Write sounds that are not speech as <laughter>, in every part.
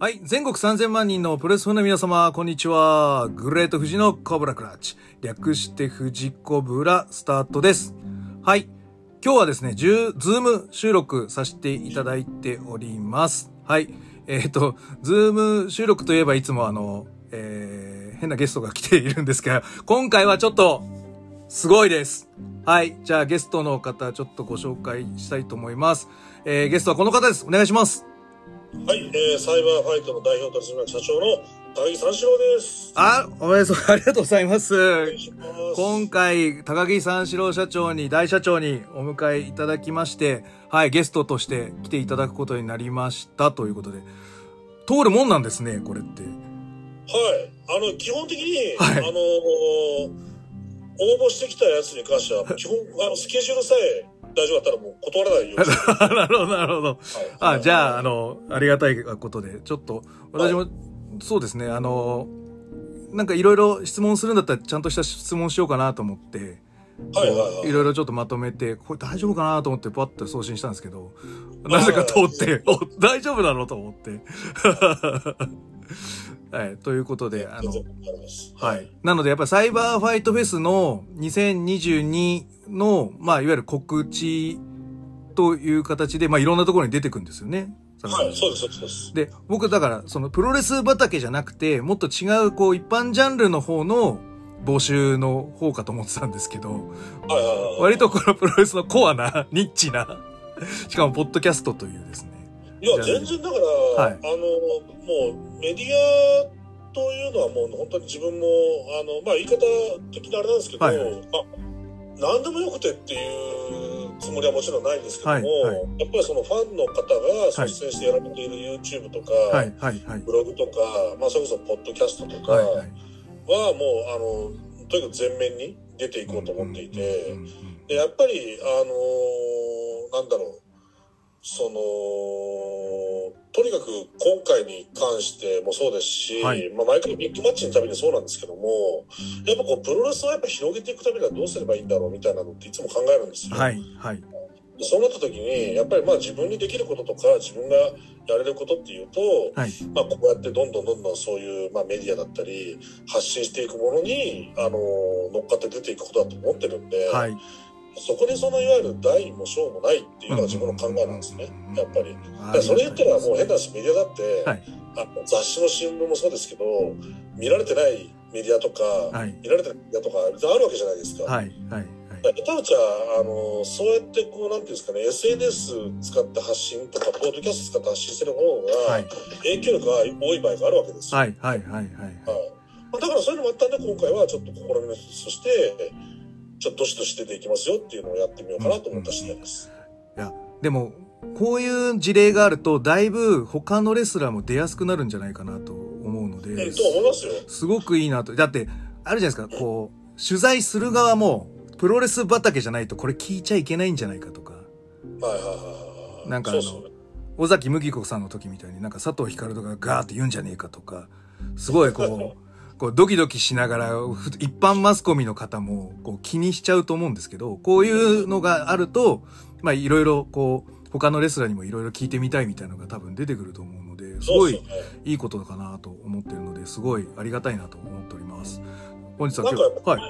はい。全国3000万人のプロレスファンの皆様、こんにちは。グレート富士のコブラクラッチ。略して富士コブラスタートです。はい。今日はですね、 Zoom収録させていただいております。はい。えっ、と、 Zoom収録といえばいつもあの、えー、変なゲストが来ているんですが、今回はちょっと、すごいです。はい。じゃあゲストの方、ちょっとご紹介したいと思います。えー、ゲストはこの方です。お願いします。はい、えー、サイバーファイトの代表取締役社長の高木三四郎です。あ、おめでとう、ありがとうございます。今回、高木三四郎社長に、大社長にお迎えいただきまして、はい、ゲストとして来ていただくことになりましたということで、通るもんなんですね、これって。はい、あの、基本的に、はいあのー応募してきたやつに関しては、基本、あの、スケジュールさえ大丈夫だったらもう断らないようにしてる。<laughs> なるほど、なるほど。あ、はいじゃあ、あの、ありがたいことで、ちょっと、私も、そうですね、あの、なんかいろいろ質問するんだったら、ちゃんとした質問しようかなと思って、はいはいはい。いろいろちょっとまとめて、これ大丈夫かなと思ってパッと送信したんですけど、なぜか通って、お、大丈夫なのと思って。<laughs> はい、ということで、あの。はい。。なので、やっぱりサイバーファイトフェスの2022の、まあ、いわゆる告知という形で、まあ、いろんなところに出てくんですよね。はい、そうです、そうですで僕だから、そのプロレス畑じゃなくて、もっと違う、こう、一般ジャンルの方の募集の方かと思ってたんですけど、はいはいはい。割とこのプロレスのコアな、<laughs> ニッチな、しかもポッドキャストというですね。いや、全然だから、はいあの、もうメディアというのはもう本当に自分も、あの、まあ言い方的なあれなんですけど、はいはいまあ、何でもよくてっていうつもりはもちろんないんですけども、はいはいやっぱりそのファンの方が率先してやられている YouTube とか、はい、はい、はい。ブログとか、まあそれこそポッドキャストとかは。もう、あの、とにかく全面に出ていこうと思っていて、で、やっぱり、あのーなんだろう、その、とにかく今回に関してもそうですし、はいまあ毎回ビッグマッチのためにそうなんですけども、やっぱこう、プロレスをやっぱ広げていくためにはどうすればいいんだろうみたいなのっていつも考えるんですよ。はい、はい。でそうなった時に、やっぱりまあ自分にできることとか、自分がやれることっていうと、はい。まあこうやってどんどんどんどんそういう、まあメディアだったり、発信していくものに、あの乗っかって出ていくことだと思ってるんで、はい。そこにそのいわゆる大も小もないっていうのが自分の考えなんですね、やっぱり。それ言ったらもう変な話、メディアだって、はいあの雑誌の新聞もそうですけど、見られてないメディアとか、はい。見られてないメディアとか、あるわけじゃないですか。はい、はい。だから下手打ちは、あの、そうやってこう、なんていうんですかね、SNS 使って発信とか、ポッドキャスト使って発信してるものが、はい。影響力が多い場合があるわけですよ。はい、はい、はい、はい。だからそういうのもあったんで、今回はちょっと試みの一つとして、ちょっとどしどし出ていきますよっていうのをやってみようかなと思った次第です。いや、でも、こういう事例があると、だいぶ他のレスラーも出やすくなるんじゃないかなと思うので、えと思いますよ。すごくいいなと。だって、あるじゃないですか、こう、取材する側も、プロレス畑じゃないとこれ聞いちゃいけないんじゃないかとか、はいはいはいはい。なんかあのそうそう尾崎麦子さんの時みたいになんか佐藤光とかガーって言うんじゃねえかとか、すごいこう、<laughs> こうドキドキしながら、ふ一般マスコミの方もこう気にしちゃうと思うんですけど、こういうのがあると、まあいろいろこう、他のレスラーにもいろいろ聞いてみたいみたいなのが多分出てくると思うので、すごい。いいことかなと思ってるので、すごいありがたいなと思っております。本日は今日、はい。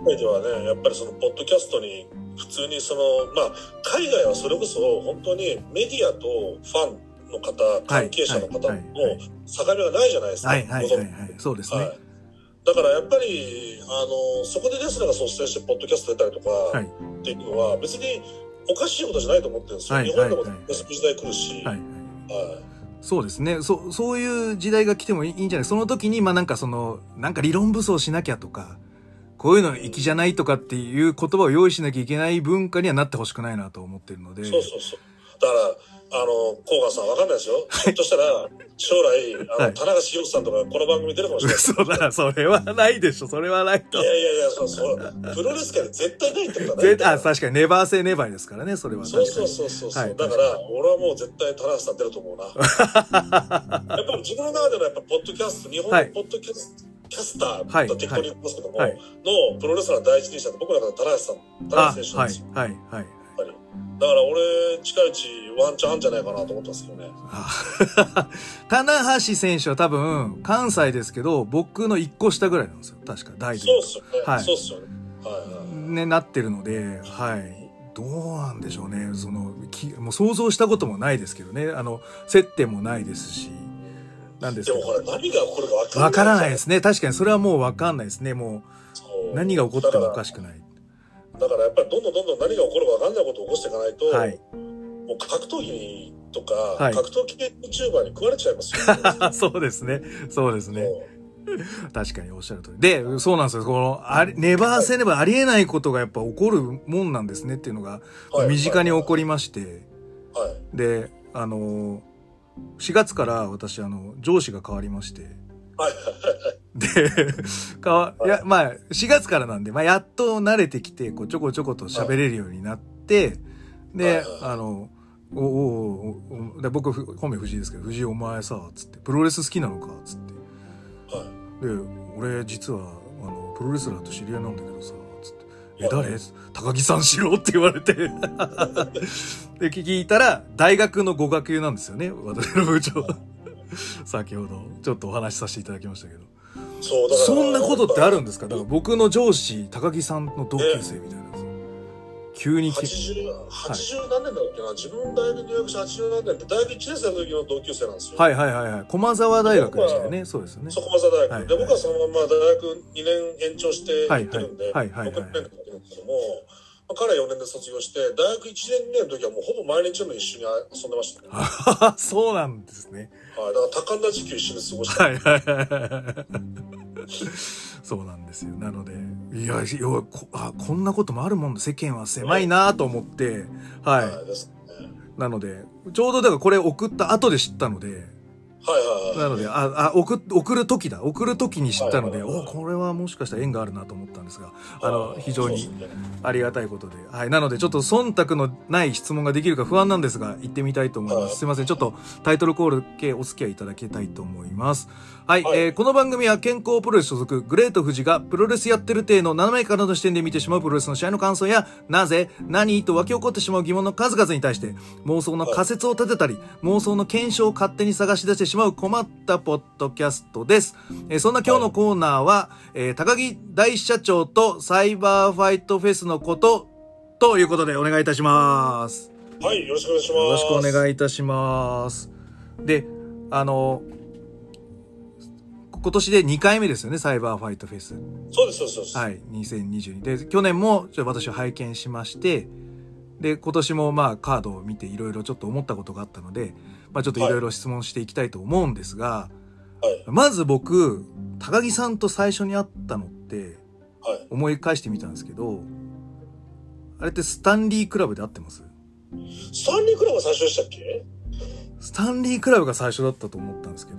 海外ではね、やっぱりそのポッドキャストに普通にその、まあ、海外はそれこそ本当にメディアとファンの方、関係者の方の境目がないじゃないですか。はいはいはいはい。そうですね。はい。だからやっぱり、あの、そこでレスラーが率先してポッドキャスト出たりとか、はいっていうのは別におかしいことじゃないと思ってるんですよ。はい日本でもはいはいそういう時代来るし、はい。はいそうですね。そ、そういう時代が来てもいいんじゃない？その時に、まあなんかその、なんか理論武装しなきゃとか、こういうの粋じゃないとかっていう言葉を用意しなきゃいけない文化にはなってほしくないなと思ってるので。そうそうそう。だから、あの、コーガンさんわかんないですよ。ひょっとしたら、将来、あの、はい田中茂之さんとかこの番組出るかもしれない。嘘だ、それはないでしょ。それはないとい。やいやいや、そうそう。プロレス界で絶対ないってことはないあ、確かにネバーセネバーですからね、それは確かに。そうそうそうそう。はいだから、俺はもう絶対田中さん出ると思うな。<laughs> やっぱり自分の中でのやっぱ、ポッドキャスト、日本はいのポッドキャスト、キャスターはいと適当に言いますけども、はいのプロレスラーの第一人者って僕らの田中さん、田あ、中選手なんはいですよ。、はい、はい。だから俺、近いうちワンチャンあんじゃないかなと思ったんですけどね。あ <laughs> 棚橋選手は多分、関西ですけど、僕の1個下ぐらいなんですよ。確か、大でそ言ううっすよね。はいそうっすよね。はいはい。ね、なってるので、はい。どうなんでしょうね。その、きもう想像したこともないですけどね。あの、接点もないですし。なんですけど。何が起こるか分からない。わからないですね。確かにそれはもうわかんないですね。もそうう、何が起こってもおかしくくない。だからやっぱりどんどんどんどん何が起こるか分かんないことを起こしていかないと、はい。もう格闘技とか、はい格闘技 YouTuber に食われちゃいますよ。<laughs> そうですね。そうですね。も確かにおっしゃる通り。で、そうなんですよ。この、あり、ネバーせねばありえないことがやっぱ起こるもんなんですねっていうのが、はい身近に起こりまして、うはい。で、あの、4月から私、あの、上司が変わりまして、はい。で、かわ、いや、まあ、4月からなんで、まあ、やっと慣れてきて、こう、ちょこちょこと喋れるようになって、はいではい、あの、おおおおで僕、ふ本名藤井ですけど、藤井お前さ、つって、プロレス好きなのかつって。はい。で、俺、実は、あの、プロレスラーと知り合いなんだけどさ、つって。え、はい誰？高木さんしろって言われて。<laughs> で、聞いたら、大学の語学友なんですよね、私の部長。先ほど、ちょっとお話しさせていただきましたけど。そう、だから。そんなことってあるんですか？だから僕の上司、高木さんの同級生みたいな。急に聞80、80何年だっけな、自分大学入学して80何年って大学1年生の時の同級生なんですよ。はいはいはいはい。駒沢大学でしたよね。そうですよね。そこまで大学、はいで、僕はそのまま大学2年延長して行ってるんで、はいはいはいはいはい6年間やってるんですけども、まあ彼は4年で卒業して、大学1年2年の時はもうほぼ毎日のように一緒に遊んでましたね。あ <laughs> そうなんですね。はい、だから多感な時期を一緒に過ごして、はいはいはいはい。<laughs> そうなんですよ。なので、いや、要はこあ、こんなこともあるもんだ。世間は狭いなと思って、はい。なので、ちょうどだからこれ送った後で知ったので、はいはいはい。なので、あ、あ、送、送る時だ。送る時に知ったので、はいはいはいお、これはもしかしたら縁があるなと思ったんですが、あのは、い非常にありがたいことで。はい。なので、ちょっと忖度のない質問ができるか不安なんですが、行ってみたいと思います。はいすいません。ちょっとタイトルコール系お付き合いいただきたいと思います。はい。はいえーこの番組は健康プロレス所属、グレート富士がプロレスやってる体の斜めからの視点で見てしまうプロレスの試合の感想や、なぜ、何と湧き起こってしまう疑問の数々に対して、妄想の仮説を立てたり、妄想の検証を勝手に探し出してしまう困ったポッドキャストです。えーそんな今日のコーナーは、えー高木大社長とサイバーファイトフェスのこと、ということでお願いいたします。はい、よろしくお願いします。よろしくおい。願いいたします。で、あの、今年で2回目ですよね、サイバーファイトフェス。そうです、そうですそうです。はい、2022。で、去年もちょっと私は拝見しまして、で、今年もまあカードを見ていろいろちょっと思ったことがあったので、まあちょっといろいろ質問していきたいと思うんですが、はい。まず僕、高木さんと最初に会ったのって、はい。思い返してみたんですけど、あれってスタンリークラブで会ってます？スタンリークラブが最初でしたっけ？スタンリークラブが最初だったと思ったんですけど、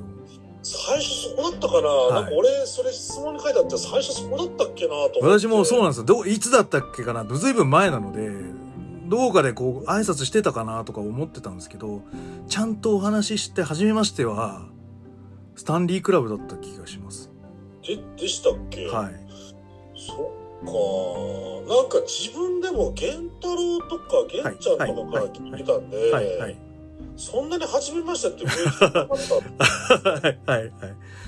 最初そこだったかな、いなんか俺、それ質問に書いてあって、最初そこだったっけなと。私もそうなんですよ。どう、いつだったっけかな？ずいぶん前なので、どうかでこう、挨拶してたかなとか思ってたんですけど、ちゃんとお話しして、初めましては、スタンリークラブだった気がします。で、でしたっけ？はい。そっか。なんか自分でも源太郎とか源ちゃんとかから聞いてたんで、はい、はい。そんなに初めましてって雰囲気なかった。<laughs> はい、はい、はい。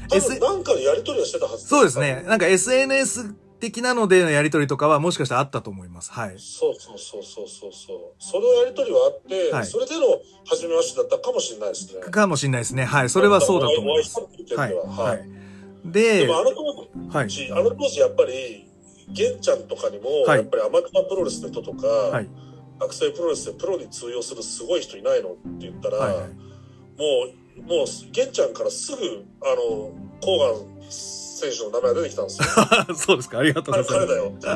多分なんかでやりとりはしてたはずそうですね。。なんか SNS 的なのでのやりとりとかはもしかしたらあったと思います。はい。そうそうそうそうそうそう。そのやりとりはあって、はいそれでの初めましてだったかもしれないですね。かもしれないですね。はい。それはそうだと思いますはい。は。ははいい。。ででも、あの当はい。時、あの当時やっぱり、玄ちゃんとかにも、はいやっぱりアマチュアプロレスの人とか、はい。学生プロレスでプロに通用するすごい人いないのって言ったら、はい。はい。もう、もう、玄ちゃんからすぐ、あの、コーガン選手の名前が出てきたんですよ。<laughs> そうですか。ありがとうございます。は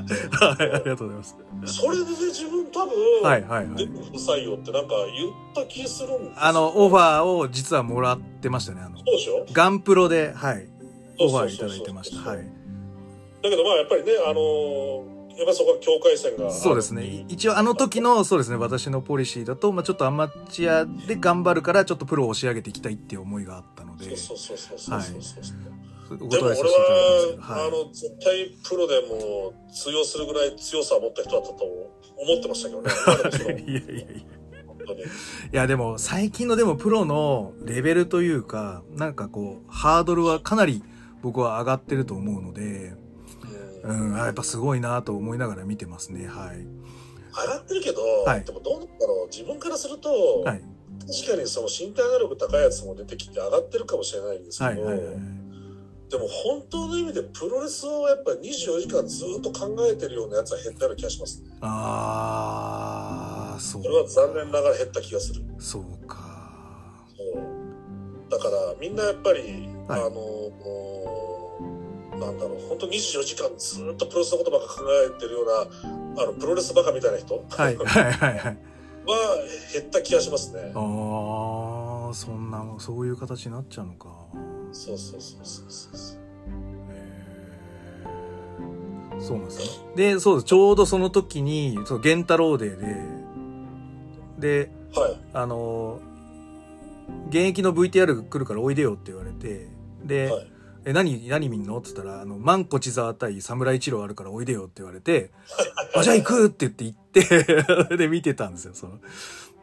い。ありがとうございます。それでね、自分多分、はい、はい、はい出。てくださいよってなんか言った気するんですよあの、オファーを実はもらってましたね。あの、そうでしょ？ガンプロで、はい。オファーいただいてました。はい。だけどまあやっぱりね、あのーやっぱりそこは境界線がそうですね。一応あの時の、そうですね、私のポリシーだと、まあちょっとアマチュアで頑張るから、ちょっとプロを押し上げていきたいっていう思いがあったので。そうそうそうそうそうそうそう、おでも俺断りさせていですけど、は、はいあの、絶対プロでも通用するぐらい強さを持った人だったと思ってましたけどね。いやいやいや。本当に。いやでも最近のでもプロのレベルというか、なんかこう、ハードルはかなり僕は上がってると思うので、うんやっぱすごいなと思いながら見てますね。はい。上がってるけど、はいでもどうなんだろう自分からすると、はい。確かにその身体能力高いやつも出てきて上がってるかもしれないんですけど、はいはいはい。でも本当の意味でプロレスをやっぱ24時間ずっと考えてるようなやつは減ったような気がしますね。あー、そうそれは残念ながら減った気がする。そうか。そうだからみんなやっぱり、はいあのなんだろう本当24時間ずっとプロレスのことばっか考えてるようなあのプロレスバカみたいな人？はいは <laughs> はいはいはい。減った気がしますねあ。ー、そんな、そういう形になっちゃうのか。そうそうそうそうそうそう。へーそうなんですよ。で、そう。ちょうどその時に、そう、源太郎デーで、で、はいあの、現役の VTR 来るからおいでよって言われて、で、はいえ、何、何見んの？って言ったら、あの、万古千沢対侍一郎あるからおいでよって言われて、<laughs> あ、じゃあ行くって言って行って、<laughs> で、見てたんですよ、その。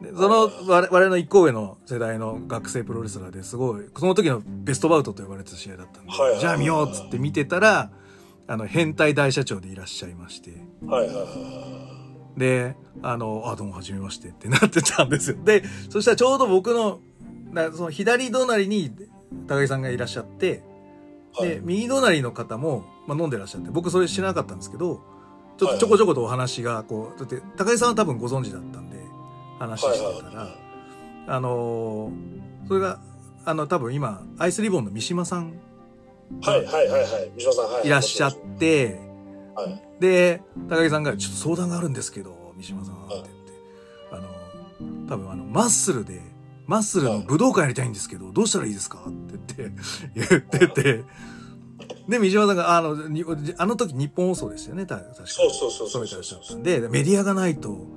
でその、我我々の一個上の世代の学生プロレスラーですごい、その時のベストバウトと呼ばれてた試合だったんで、はいはいはいじゃあ見ようっつって見てたら、あの、変態大社長でいらっしゃいまして、はいはいはいはで、あの、あ、どうも、はじめましてってなってたんですよ。で、そしたらちょうど僕の、なその左隣に高木さんがいらっしゃって、い。で、右隣の方も、まあ、飲んでらっしゃって、僕それ知らなかったんですけど、ちょっとちょこちょことお話が、こう、だって、高木さんは多分ご存知だったんで、話はいしてたら、はあのーそれが、あの、多分今、アイスリボンの三島さんいはいはいはいはい。三島さん、はい。いらっしゃって、はい。で、高木さんが、ちょっと相談があるんですけど、三島さんって言っはいて、あの、多分あの、マッスルで、マッスルの武道館やりたいんですけど、どうしたらいいですか？って言って、<laughs> 言ってて、で、三島さんが、あの、にあの時日本放送ですよね、た確か。そうそうそうそう勤めてらっしゃった。んで、メディアがないと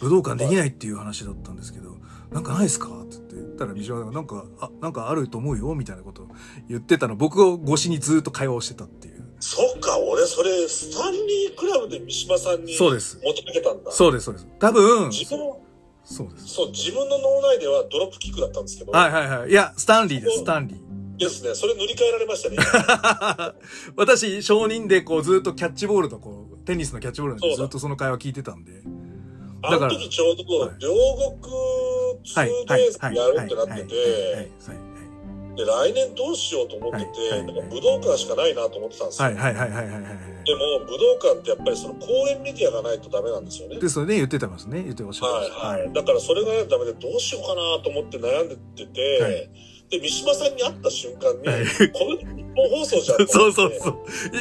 武道館できないっていう話だったんですけど、なんかないですか？って言って言ったら三島さんが、なんか、あ、なんかあると思うよ、みたいなことを言ってたの、僕を越しにずっと会話をしてたっていう。そっか、俺それ、スタンリークラブで三島さんにそうです。求めてたんだ。そうです、そうです。多分、自分、そうです。そう、自分の脳内ではドロップキックだったんですけど、はいはいはい。いや、スタンリーです、スタンリー。ですね、それ塗り替えられましたね。<laughs> 私、承認でこうずっとキャッチボールのこう、テニスのキャッチボールでずっとその会話聞いてたんで。あだからの時ちょうど、はい。両国はい、2はい、デーズはい、やるってなってはい、て、で、来年どうしようと思ってて、はいはいなんか武道館しかないなと思ってたんですよ。はい、はい、はい、はい、はい、はい。でも、武道館ってやっぱりその公演メディアがないとダメなんですよね。で、それね、言ってたますね。言ってました。はいはい。だからそれがダメでどうしようかなと思って悩んでて、はいで、三島さんに会った瞬間に、はいこれ日本放送じゃんとそう。そうそう。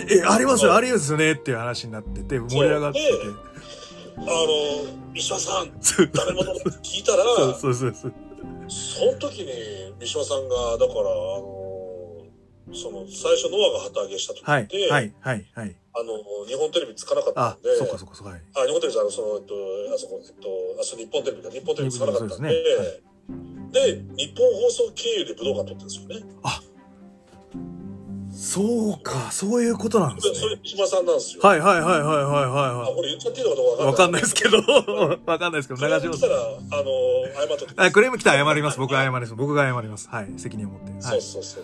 え、えありますよ、ありますよねっていう話になってて、盛り上がってて。あの、三島さん、誰者って聞いたら、そうそうそう。その時に三島さんが、だから、あの、その、最初ノアが旗揚げした時って、はい、はい、はい、はい。あの、日本テレビつかなかったあんで、、そっかそっかそっか。はい。あ、日本テレビじゃあの、その、えっと、あそこ、えっと、あそこ日本テレビか、日本テレビつかなかったんで、ですで、日本放送経由で武道館撮ってるんですよね。そうか、そういうことなんですでそれ島さんなんですよ。はい、はい、はい、はい、はい、あ、はこれ言っちゃっていいのかどうかわかんないですけど、わかんないですけど、流しますクレーム来た。ら、あの、謝っときあ、クレーム来たら謝ります。僕が謝ります。僕が謝ります。はい。責任を持って。はい。そうそうそう。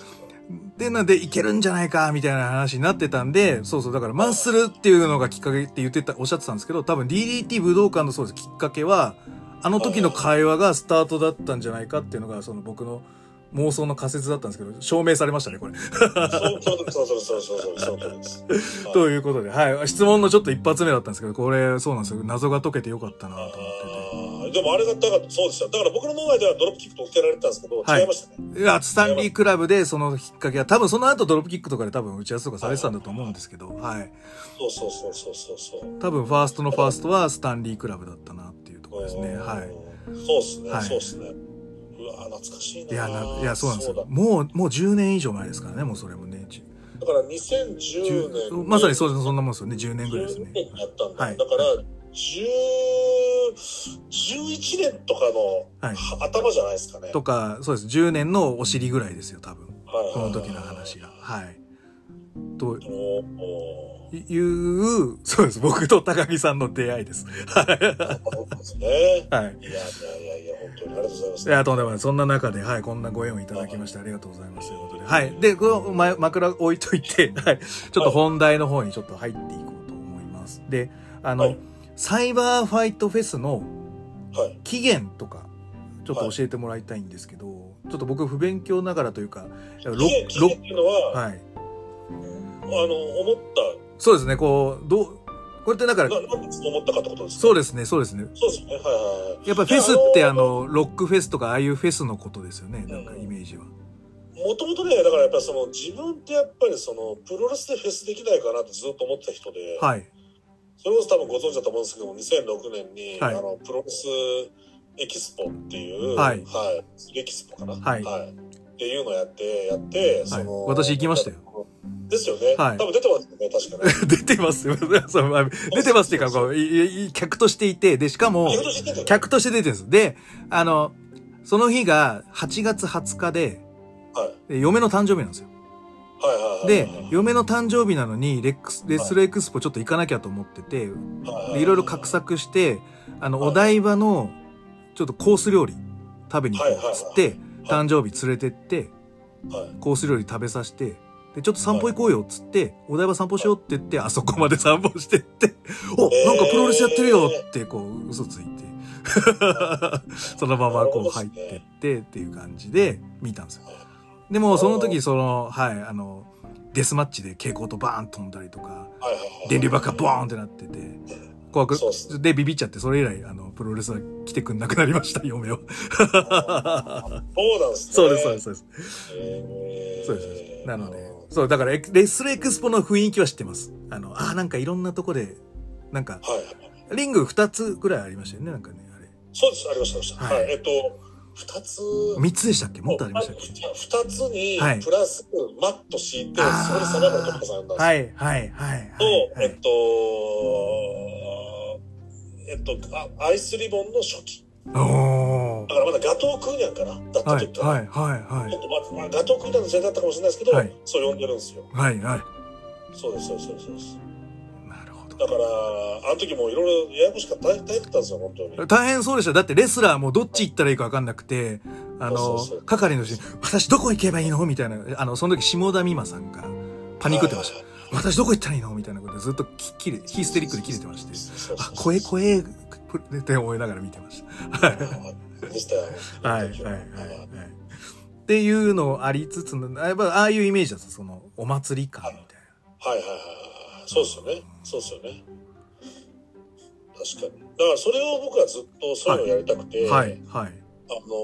で、なんで、いけるんじゃないか、みたいな話になってたんで、そうそう、だから、マッスルっていうのがきっかけって言ってた、おっしゃってたんですけど、多分 DDT 武道館のそうです、きっかけは、あの時の会話がスタートだったんじゃないかっていうのが、その僕の妄想の仮説だったんですけど、証明されましたね、これ。そうそうそうそうそうそう。ということで、はい。質問のちょっと一発目だったんですけど、これ、そうなんですよ。謎が解けてよかったなと思ってて。でもあれだっから、そうでした。だから僕の脳内ではドロップキックと受けられたんですけど、はい、違いましたね。いや、スタンリークラブでそのきっかけは、多分その後ドロップキックとかで多分打ち合わせとかされてたんだと思うんですけど、はい。そうそうそうそうそうそう。多分ファーストのファーストはスタンリークラブだったなっていうところですね。はい。そうですね、はい、そうですね。うわ懐かしいな。いや、な、いや、そうなんですよだ。もう、もう10年以上前ですからね、もうそれもね。だから2010年に。まさにそうそんなもんですよね、10年ぐらいです10ね。年にやったんだ。はいだから、10、11年とかの、はいは頭じゃないですかね。とか、そうです。10年のお尻ぐらいですよ、多分。はいこの時の話が。はい。とおおいう、そうです。僕と高木さんの出会いです。はい。そうですね。はい。いやいやいや本当にありがとうございます。いや、とんでもない。そんな中で、はい、こんなご縁をいただきまして、ありがとうございます。ということで。はい。で、このま枕置いといて、<laughs> はい。ちょっと本題の方にちょっと入っていこうと思います。で、あの、はいサイバーファイトフェスのはい。期限とか、ちょっと教えてもらいたいんですけど、ちょっと僕不勉強ながらというか、ロ期限期限っていうのは、はい。あの、思っそうですね、こう、どう、これってだかた、ら、ななんでそう思ったかってことですか？そうですね、そうですね。そうですね。はいはいはい。やっぱフェスってあの、ロックフェスとかああいうフェスのことですよね、なんかイメージは。もともとね、だからやっぱりその自分ってやっぱりそのプロレスでフェスできないかなってずっと思ってた人で、はい。それこそ多分ご存知だと思うんですけども、2006年に、はいあの、プロレスエキスポっていう、はいエキスポかな？はいっていうのをやって、やって、その、私行きましたよ。ですよね。はい多分出てますよね、確かね。<laughs> 出てますよ。出てますっていうか、客としていて、で、しかも、客として出てるんです。で、あの、その日が8月20日で、はい。で嫁の誕生日なんですよ。で、嫁の誕生日なのに、レックス、レスルエクスポちょっと行かなきゃと思ってて、はいろいろ画策して、あの、はいお台場の、ちょっとコース料理食べに行こうっつって、はい誕生日連れてって、はい。コース料理食べさせて、で、ちょっと散歩行こうよっつって、お台場散歩しようって言って、あそこまで散歩してって、お、なんかプロレスやってるよって、こう、嘘ついて、<laughs> そのままこう入ってってっていう感じで見たんですよ。でも、その時、その、はい、あの、デスマッチで蛍光とバーン飛んだりとか。電流爆破ボーンってなってて、怖くで、ビビっちゃって、それ以来、あの、プロレスは来てくんなくなりました、嫁を。そうなんですね。<laughs> そうです、そうです、そうですそうです。なので、そう、だから、レスルエクスポの雰囲気は知ってます。あの、あー、なんかいろんなとこで、なんか、はいはい。リング二つぐらいありましたよね、なんかね、あれ。そうです、ありました、ありました。はいはい。えっと、二つ、三つでしたっけ？もっとありましたっけ？二つにはい、プラス、マット敷いて、あーそこでサバイバルトップさんやったんですよ。はい、はい、はい。と、はいえっと、えっと、あアイスリボンの初期。だからまだガトー・クーニャンかな？だったはい、時から。はい、はい、はいちょ。っとままあ、ガトー・クーニャンの時代だったかもしれないですけど、はいそう呼んでるんですよ。はい、はい。そうです、そうです、そうです。なるほど。だから、あの時もいろいろややこしかった、大変だったんですよ、本当に。大変そうでした。だってレスラーもどっち行ったらいいか分かんなくて、あの係の人に、私どこ行けばいいの？みたいな、あの、その時下田美馬さんがパニックってました。私どこ行ったらいいの？みたいなことでずっとき切れ、ヒステリックで切れてまして。あ、声声、って思いながら見てました。はい。でしたよ。はい、はい、はい。はいっていうのありつつの、やっぱああいうイメージだった、その、お祭り感みたいはいはいはいはい。そうですよね。そうですよね。確かに。だからそれを僕はずっとそういうのをやりたくて、な。はい、はい。あの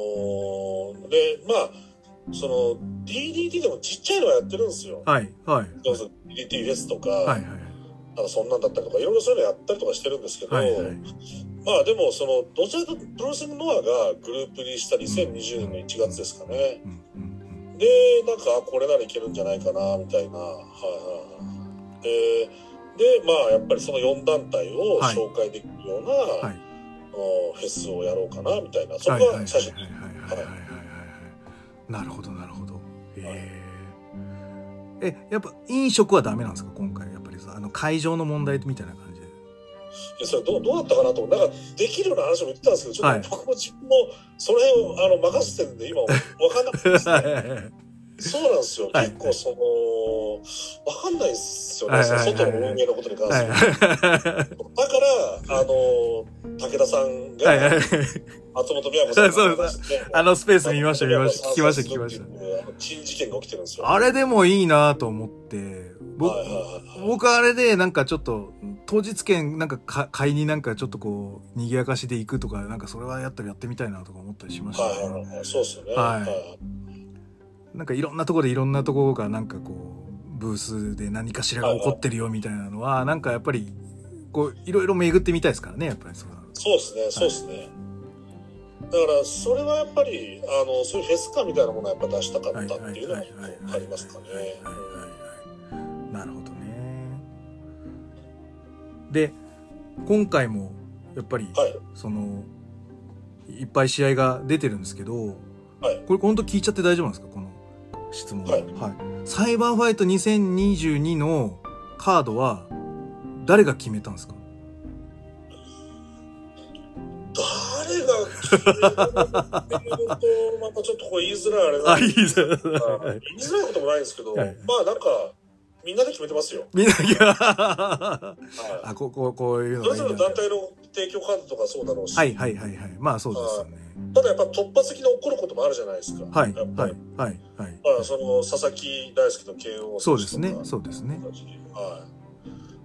ーで、まあ、その DDT でもちっちゃいのはやってるんですよ。はい、はい。DDT フェスとか、はい、はい。なんかそんなんだったりとか、いろいろそういうのやったりとかしてるんですけど、はい、はい。まあでも、その、どちらかとプロレスノアがグループにした2020年の1月ですかね。で、なんか、あこれならいけるんじゃないかな、みたいな。はいはいはい。で、で、まあ、やっぱりその4団体をはい紹介できるような、はい。フェスをやろうかな、みたいな。そこはい、はい、はい、はい、が最初に。なるほど、なるほど。ええ。え、やっぱ飲食はダメなんですか今回。やっぱりさ、あの、会場の問題みたいな感じそれどうどうだったかなと思う。なんか、できるような話も言ってたんですけど、ちょはいっと僕も自分もその辺をあの任せてるんで、今、わかんなくてですね。<laughs> そうなんですよ。はい結構その、わかんないですよね。はいはいはいその外の運営のことに関はい、しては。はい、だから、あの、武田さんが、はい、はい。松本美和子さんが <laughs> あのスペース見ました、見ました。聞きました、聞きました。た。珍事件が起きてるんですよ。あれでもいいなと思って、僕はいはいはいはい僕あれでなんかちょっと、当日券なんかか買いになんかちょっとこう、賑やかしで行くとか、なんかそれはやったらやってみたいなとか思ったりしましたはいはいね。はい。そうですよね。はいはいなんかいろんなところでいろんなところがなんかこう、ブースで何かしらが起こってるよみたいなのは、なんかやっぱり、こう、いろいろ巡ってみたいですからね、やっぱりそうですね、そうですね。だから、それはやっぱり、あの、そういうフェス感みたいなものはやっぱ出したかったっていうのはありますかね。で、今回もやっぱり、はい。その、いっぱい試合が出てるんですけど、はい。これ本当聞いちゃって大丈夫なんですか？この質問。はい。サイバーファイト2022のカードは誰が決めたんですか？誰が決めるっていうと、またちょっとこう言いづらいあれな <laughs> 言いづらいこともないんですけど、はい。まあなんか、みんなで決めてますよ。みんな、いや、はあ、こう、こう、こういうい。それぞれだ団体の提供カードとかそうだろうし、はいはいはいはい。まあそうですよね。ただやっぱ突発的に起こることもあるじゃないですか。はいやっぱりはいはいはい。まあ、その佐々木大輔の慶応そうですねそうですね。はい。だか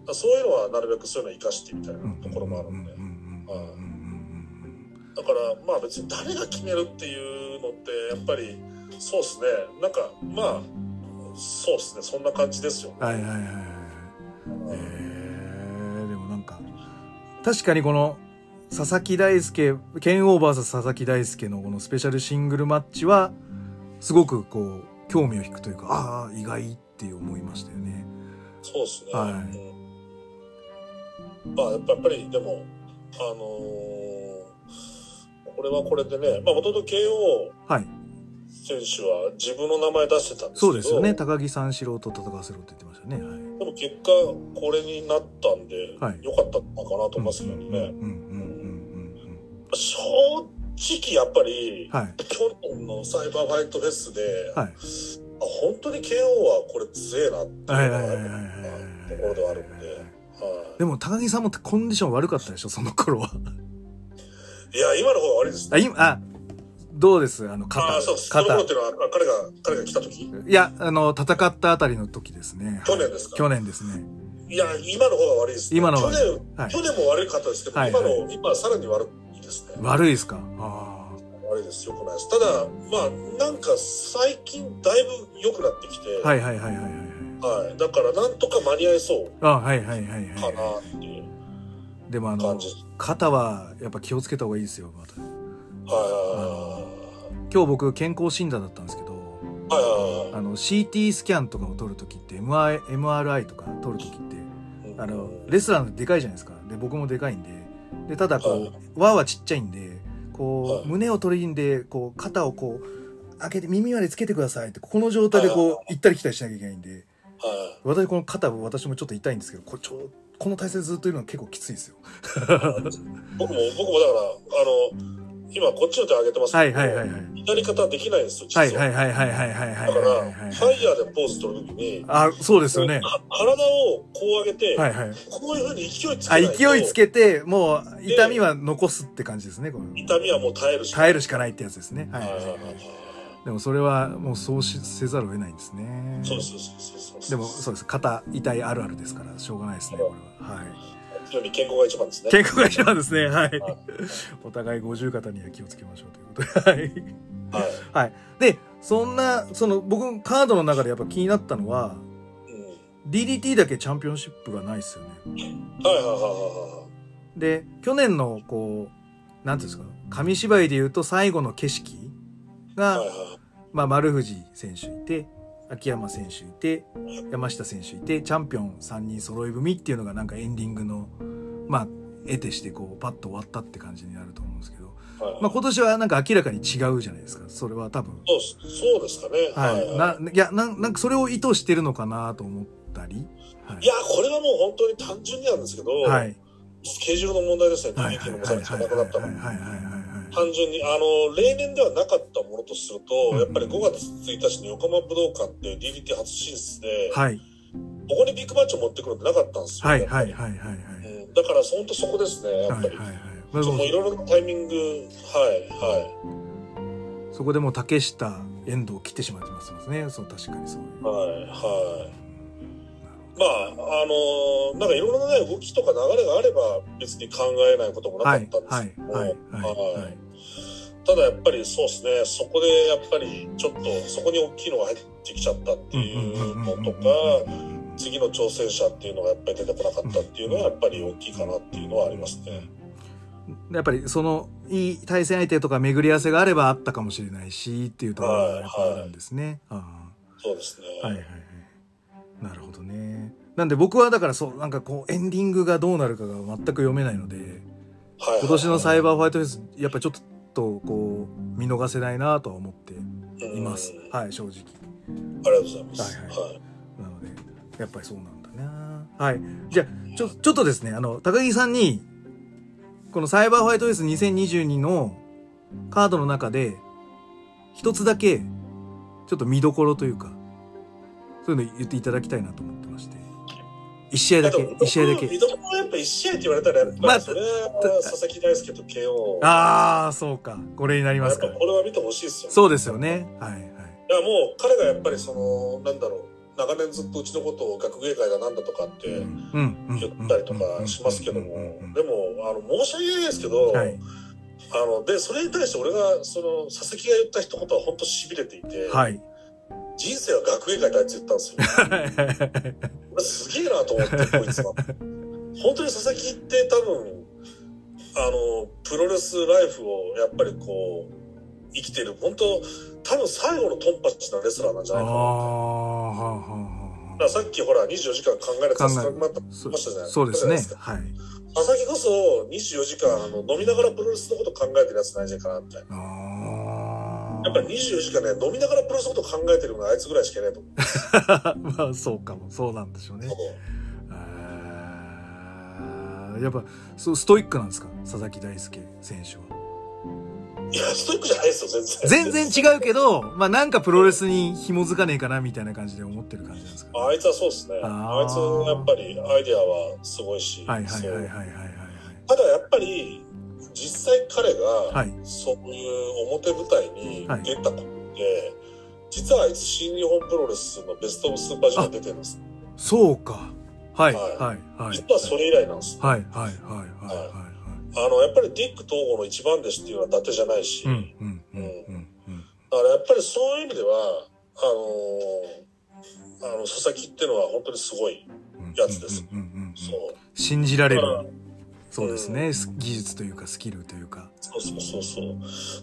らそういうのはなるべくそういうのを生かしてみたいなところもあるんで。だからまあ別に誰が決めるっていうのってやっぱりそうですね。なんかまあそうですね。そんな感じですよね。はいはいはいえー、でもなんか、確かにこの、佐々木大輔、剣王 VS 佐々木大輔のこのスペシャルシングルマッチは、すごくこう、興味を引くというか、ああ、意外って思いましたよね。そうですね。はいうんまあやっぱりでもあのーこれはこれでね、まあ元々慶応はい。選手は自分の名前出してたんですそうですよね。高木三四郎と戦わせろって言ってましたね。はい。でも結果これになったんで、はいよかったのかなと思いますけどね。正直やっぱり、うん。はい。去年のサイバーファイトフェスで、はい。あ本当に慶応はこれ強えなってはいいうところではあるんで、はでも高木さんもコンディション悪かったでしょ、その頃は。い、いや今の方が悪いですね。あ、今、あ、どうです？あの、肩ああそう肩っ。ていうのはあ彼が彼が来た時？いや、あの、戦ったあたりの時ですね。去年ですか？去年ですね。いや今の方が悪いです、ね。今の去年、はい去年も悪かったですけど、はい今の今はさらに悪いですね。悪いですか？あ悪いですよくないです。ただまあなんか最近だいぶ良くなってきて、あ。はいはいはいはいはい。はい、だからなんとか間に合いそうあはいはいはいかなはっていうい。でもあの肩はやっぱ気をつけた方がいいですよ、また。は今日僕健康診断だったんですけど、あの CT スキャンとかを取るときって MRI, とか取るときって、うん。あの、レスラーのでかいじゃないですか。で、僕もでかいんで。で、ただこはい。う輪はちっちゃいんで、こう、はい。胸を取りんで、こう、肩をこう、開けて耳までつけてくださいって、この状態ではい。こう、行ったり来たりしなきゃいけないんで、は私この肩、私もちょっと痛いんですけど、これちょ、この体勢ずっといるの結構きついですよ。い、僕も僕もだからあの今こっちの手上げてますけど、はいはいはいはい。左肩できないんですよ実は。はいはいはいはいはいはいはいだから、ファイヤーでポーズ取るときに、あ、そうですよね。か体をこう上げて、はいはい。こういうふうに勢いつけあ、ないと勢いつけて、もう、痛みは残すって感じですね。痛みはもう耐えるし耐えるしかないってやつですね。はいはいいはいでもそれはもうそうしせざるを得ないんですね。そうそうそうそうですでもそうです。肩痛いあるあるですから、しょうがないですね、これは。はい。非常に健康が一番ですね健康が一番ですね。はいはい。お互い五十肩には気をつけましょうということで。はい。はい、はい。で、そんな、その僕カードの中でやっぱ気になったのは、うん、DDT だけチャンピオンシップがないですよね。はいはいはいはで、去年のこう、なんていうんですか、紙芝居で言うと最後の景色が、いはいはいはいまあ、丸藤選手いて、秋山選手いて、山下選手いて、チャンピオン3人揃い踏みっていうのがなんかエンディングの、まあ、絵としてこう、パッと終わったって感じになると思うんですけど、はいはいまあ今年はなんか明らかに違うじゃないですか。それは多分。そうですそうですかねはい。な、いや、なんなんかそれを意図してるのかなと思ったり。はいいやこれはもう本当に単純になんですけど、はい。スケジュールの問題ですねはい。はい。はい。はい。なくなったのはい。はい。はい。単純にあの例年ではなかったものとすると、うんやっぱり5月1日に横浜武道館って DDT 初進出で、はい。ここにビッグマッチを持ってくるってなかったんですよ、はい。やっぱりはい。はい。はい。はい。うんだから本当そこですねやっはい。ぱり、はい。はい。そうもういろいろなタイミングはいはそこでもう竹下、遠藤切ってしまってますね。そう、確かにそういう。いはいはいまああのなんかいろいろな、ね、動きとか流れがあれば別に考えないこともなかはいったん。ですはいけ。ど、はい。はい。はいはい。ただやっぱりそうですねそこでやっぱりちょっとそこに大きいのが入ってきちゃったっていうのとか次の挑戦者っていうのがやっぱり出てこなかったっていうのはやっぱり大きいかなっていうのはありますね。やっぱりそのいい対戦相手とか巡り合わせがあればあったかもしれないしっていうところがやっぱあるんですね。あそうですね。はいはい。なるほどね。なんで僕はだからそうなんかこうエンディングがどうなるかが全く読めないのではい今年のサイバーファイトフェスやっぱりちょっとこう見逃せないなとは思っています。はい正直。ありがとうございます。はいはい。なので、やっぱりそうなんだな。はい。じゃあ、ちょ、ちょっとですね、あの、高木さんに、このサイバーホワイトエース2022のカードの中で、一つだけ、ちょっと見どころというか、そういうの言っていただきたいなと思ってまして。一試合だけでも、一試合だけ見。どころはやっぱ一試合って言われたら、まありそれは佐々木大輔と KO。ああ、そうか。これになりますからやっぱ。これは見てほしいですよ、そうですよね。はい、はい。いやもう彼がやっぱりそのなんだろう長年ずっとうちのことを学芸会だなんだとかって。言ったりとかしますけどもでもあの申し訳ないですけど、はい。あのでそれに対して俺がその佐々木が言った一言は本当しびれていて、はい。人生は学芸会だって言ったんですよ。俺すげえなと思ってこいつは。本当に佐々木って多分あのプロレスライフをやっぱりこう生きてる。本当多分最後のトンパチなレスラーなんじゃああ、ないかな。はあ、さっきほら24時間考える考えさせてもらったましたじゃないそうですね。はい。佐々木こそ24時間あの飲みながらプロレスのこと考えてるやつないんじゃないかなみたいな。あやっぱり24時間ね、飲みながらプロレスのこと考えてるのがあいつぐらいしかいないと思う。あ。<laughs> まあ、そうかも。そうなんでしょうね。やっぱ、そう、ストイックなんですか？佐々木大輔選手は。いや、ストイックじゃないですよ、全然。全然違うけど、まあなんかプロレスに紐づかねえかなみたいな感じで思ってる感じなんですか？あいつはそうですね。あいつはやっぱりアイデアはすごいし。はいはいはいはいはいはいただやっぱり、実際彼が、はい。そういう表舞台にはい出たことって、実はあいつ新日本プロレスのベストオブスーパージュニア出てるんです。そうか。はいはいはいはい。実はそれ以来なんです。はいはいはいはいはいはい。あの、やっぱりディック統合の一番弟子っていうのは伊達じゃないし、うんうんうんうんうん。だからやっぱりそういう意味では、あのーあの、佐々木っていうのは本当にすごい。やつですうんうんそう。信じられる。そうですね。ス技術というかスキルというか。そうそうそうそう。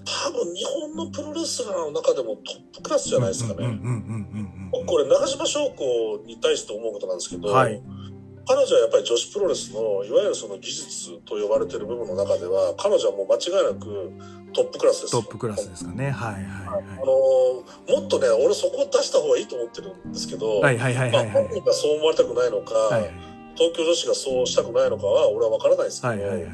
多分日本のプロレスラーの中でもトップクラスじゃないですかね。うんうんうんうんうんこれ長島翔子に対して思うことなんですけど、はい彼女はやっぱり女子プロレスのいわゆるその技術と呼ばれてる部分の中では彼女はもう間違いなくトップクラスですよトップクラスですかね。はいはいあはのーもっとね俺そこを出した方がいいと思ってるんですけど、本。人がそう思われたくないのか、はい東京女子がそうしたくないのかは俺は分からないですけど、はいはいはい。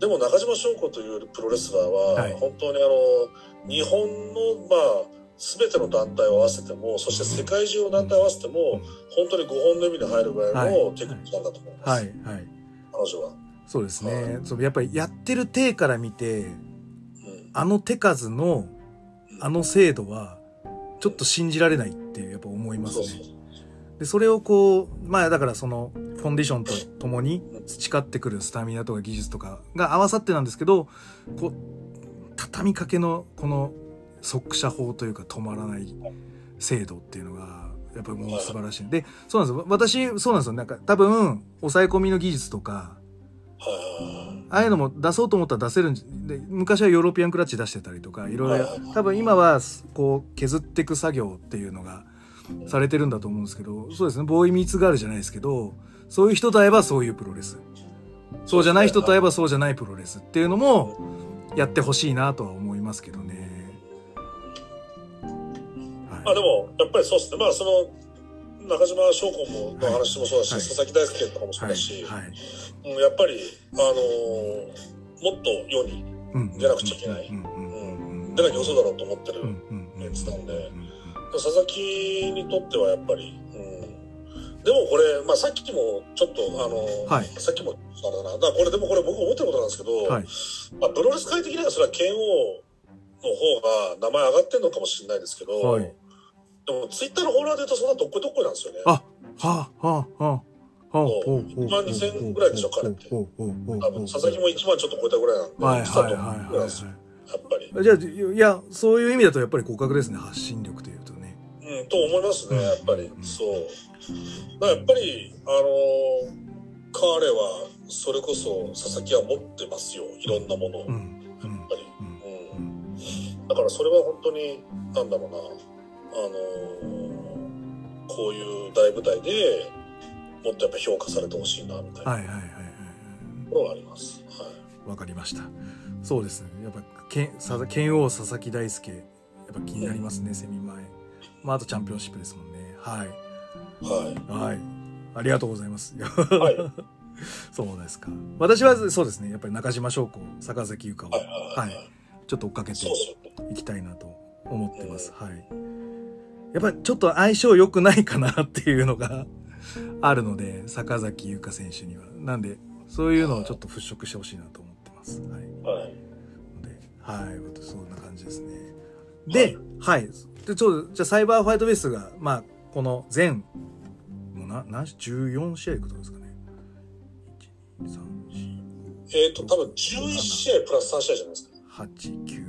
でも中島翔子というプロレスラーは、はい本当にあの日本のまあ全ての団体を合わせてもそして世界中の団体を合わせても、本当に5本の指に入るぐらいのテクニックなんだと思います、はいはい。彼女は。そうですね。そうやっぱりやってる体から見て、うんあの手数のあの精度はちょっと信じられないってやっぱ思いますねそうそう。でそれをこうまあだからそのフォンデーションとともに培ってくるスタミナとか技術とかが合わさってなんですけどこう畳みかけのこの速射法というか止まらない精度っていうのがやっぱりもう素晴らしい。でそうなんですよ。私そうなんですよ。なんか多分抑え込みの技術とかはああいうのも出そうと思ったら出せるんで昔はヨーロピアンクラッチ出してたりとかいろいろ。多分今はこう削っていく作業っていうのがされてるんだと思うんですけどそうですね。ボーイミーツガールじゃないですけどそういう人と会えばそういうプロレス。そうじゃない人と会えばそうじゃないプロレスっていうのもやってほしいなとは思いますけどね。まあでもやっぱりそうですね。まあその中島翔子もの話もそうだし、はい。佐々木大輔とかもそうはいだし、はい。うんやっぱりあのーもっと世にうん出なくちゃいけない。出なきゃ嘘だろうと思ってる、うんうんうんやつなんでうん佐々木にとってはやっぱり、うん、でもこれ、まあ、さっきもちょっとあの、はい。さっきもあれだな。だからこれでもこれ僕思ってることなんですけど、はい。まあ、プロレス界的にはそれは剣王の方が名前上がってるのかもしれないですけど、はい。でもツイッターのフォロワーで言うとそんなどっこいどっこいなんですよね。あはあはあはあ。はあほうほうほう1万2000ぐらいでしょ彼って。多分佐々木も1万ちょっと超えたぐらいなんで、はいはいはいはいやっぱり。じゃあ、いや、そういう意味だとやっぱり互角ですね、発信力と思いますね、やっぱり。うんそう。やっぱり、あのー彼は、それこそ佐々木は持ってますよ、いろんなものを。うん。うやっん。ぱり。うん。うん。だからそれは本当に、なんだろうな、あのーこういう大舞台でもっとやっぱ評価されてほしいな、みたいなはいはいはいはいところはあります。はい。はい。わかりました。そうですね。やっぱ、けん、さ剣王佐々木大輔、やっぱ気になりますね、セミ前。まあ、あとチャンピオンシップですもんね。はい。ははい。ありがとうございます。い。はい。<laughs> そうですか。私はそうですね。やっぱり中島翔子、坂崎優香を、はい。はい。ちょっと追っかけて。いきたいなと思ってます。はい。やっぱりちょっと相性良くないかなっていうのが <laughs> あるので、坂崎優香選手には。なんで、そういうのをちょっと払拭してほしいなと思ってます。はい。はい。で、はい、そんな感じですね。で、はい。で、ちょっと、じゃあサイバーファイトベースが、まあ、この全、もうな、何し、14試合いくことですかね。1、2、3、えっ、と、多分11試合プラス3試合じゃないですか。4、8、9、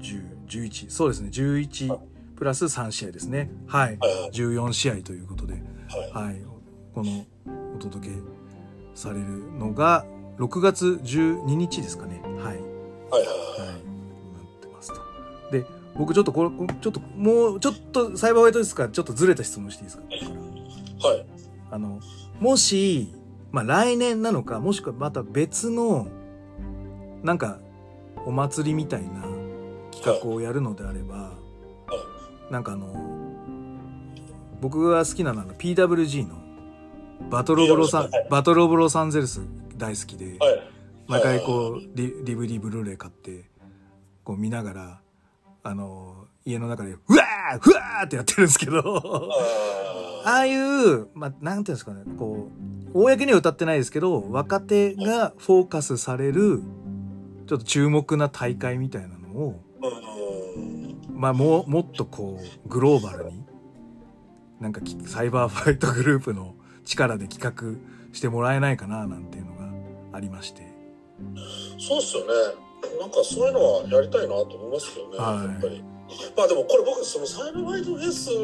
10、11。そうですね。11プラス3試合ですね。はい。はいはい14試合ということで、はい。はい。この、お届けされるのが、6月12日ですかね。はい。はいはいはい、はなってますと。で、僕ちょっとこれ、ちょっともうちょっとサイバーファイトですから、ちょっとずれた質問していいですか？い。はい。あの、もし、まあ来年なのか、もしくはまた別の、なんか、お祭りみたいな企画をやるのであれば、なんかあの、僕が好きなのは PWG のバトルオブロサンバトルオブロサンゼルス大好きで、はい。毎回こうリ DVD ブルーレイ買ってこう見ながらあの家の中で「うわーふわー!」ってやってるんですけどあああいう、まあ、なんていうんですかねこう公には歌ってないですけど若手がフォーカスされるちょっと注目な大会みたいなのを。まあ、もうもっとこうグローバルになんかきサイバーファイトグループの力で企画してもらえないかななんていうのがありまして。そうっすよね。なんかそういうのはやりたいなと思いますけどね。はいやっぱり。まあでもこれ僕そのサイバーファイトフェスも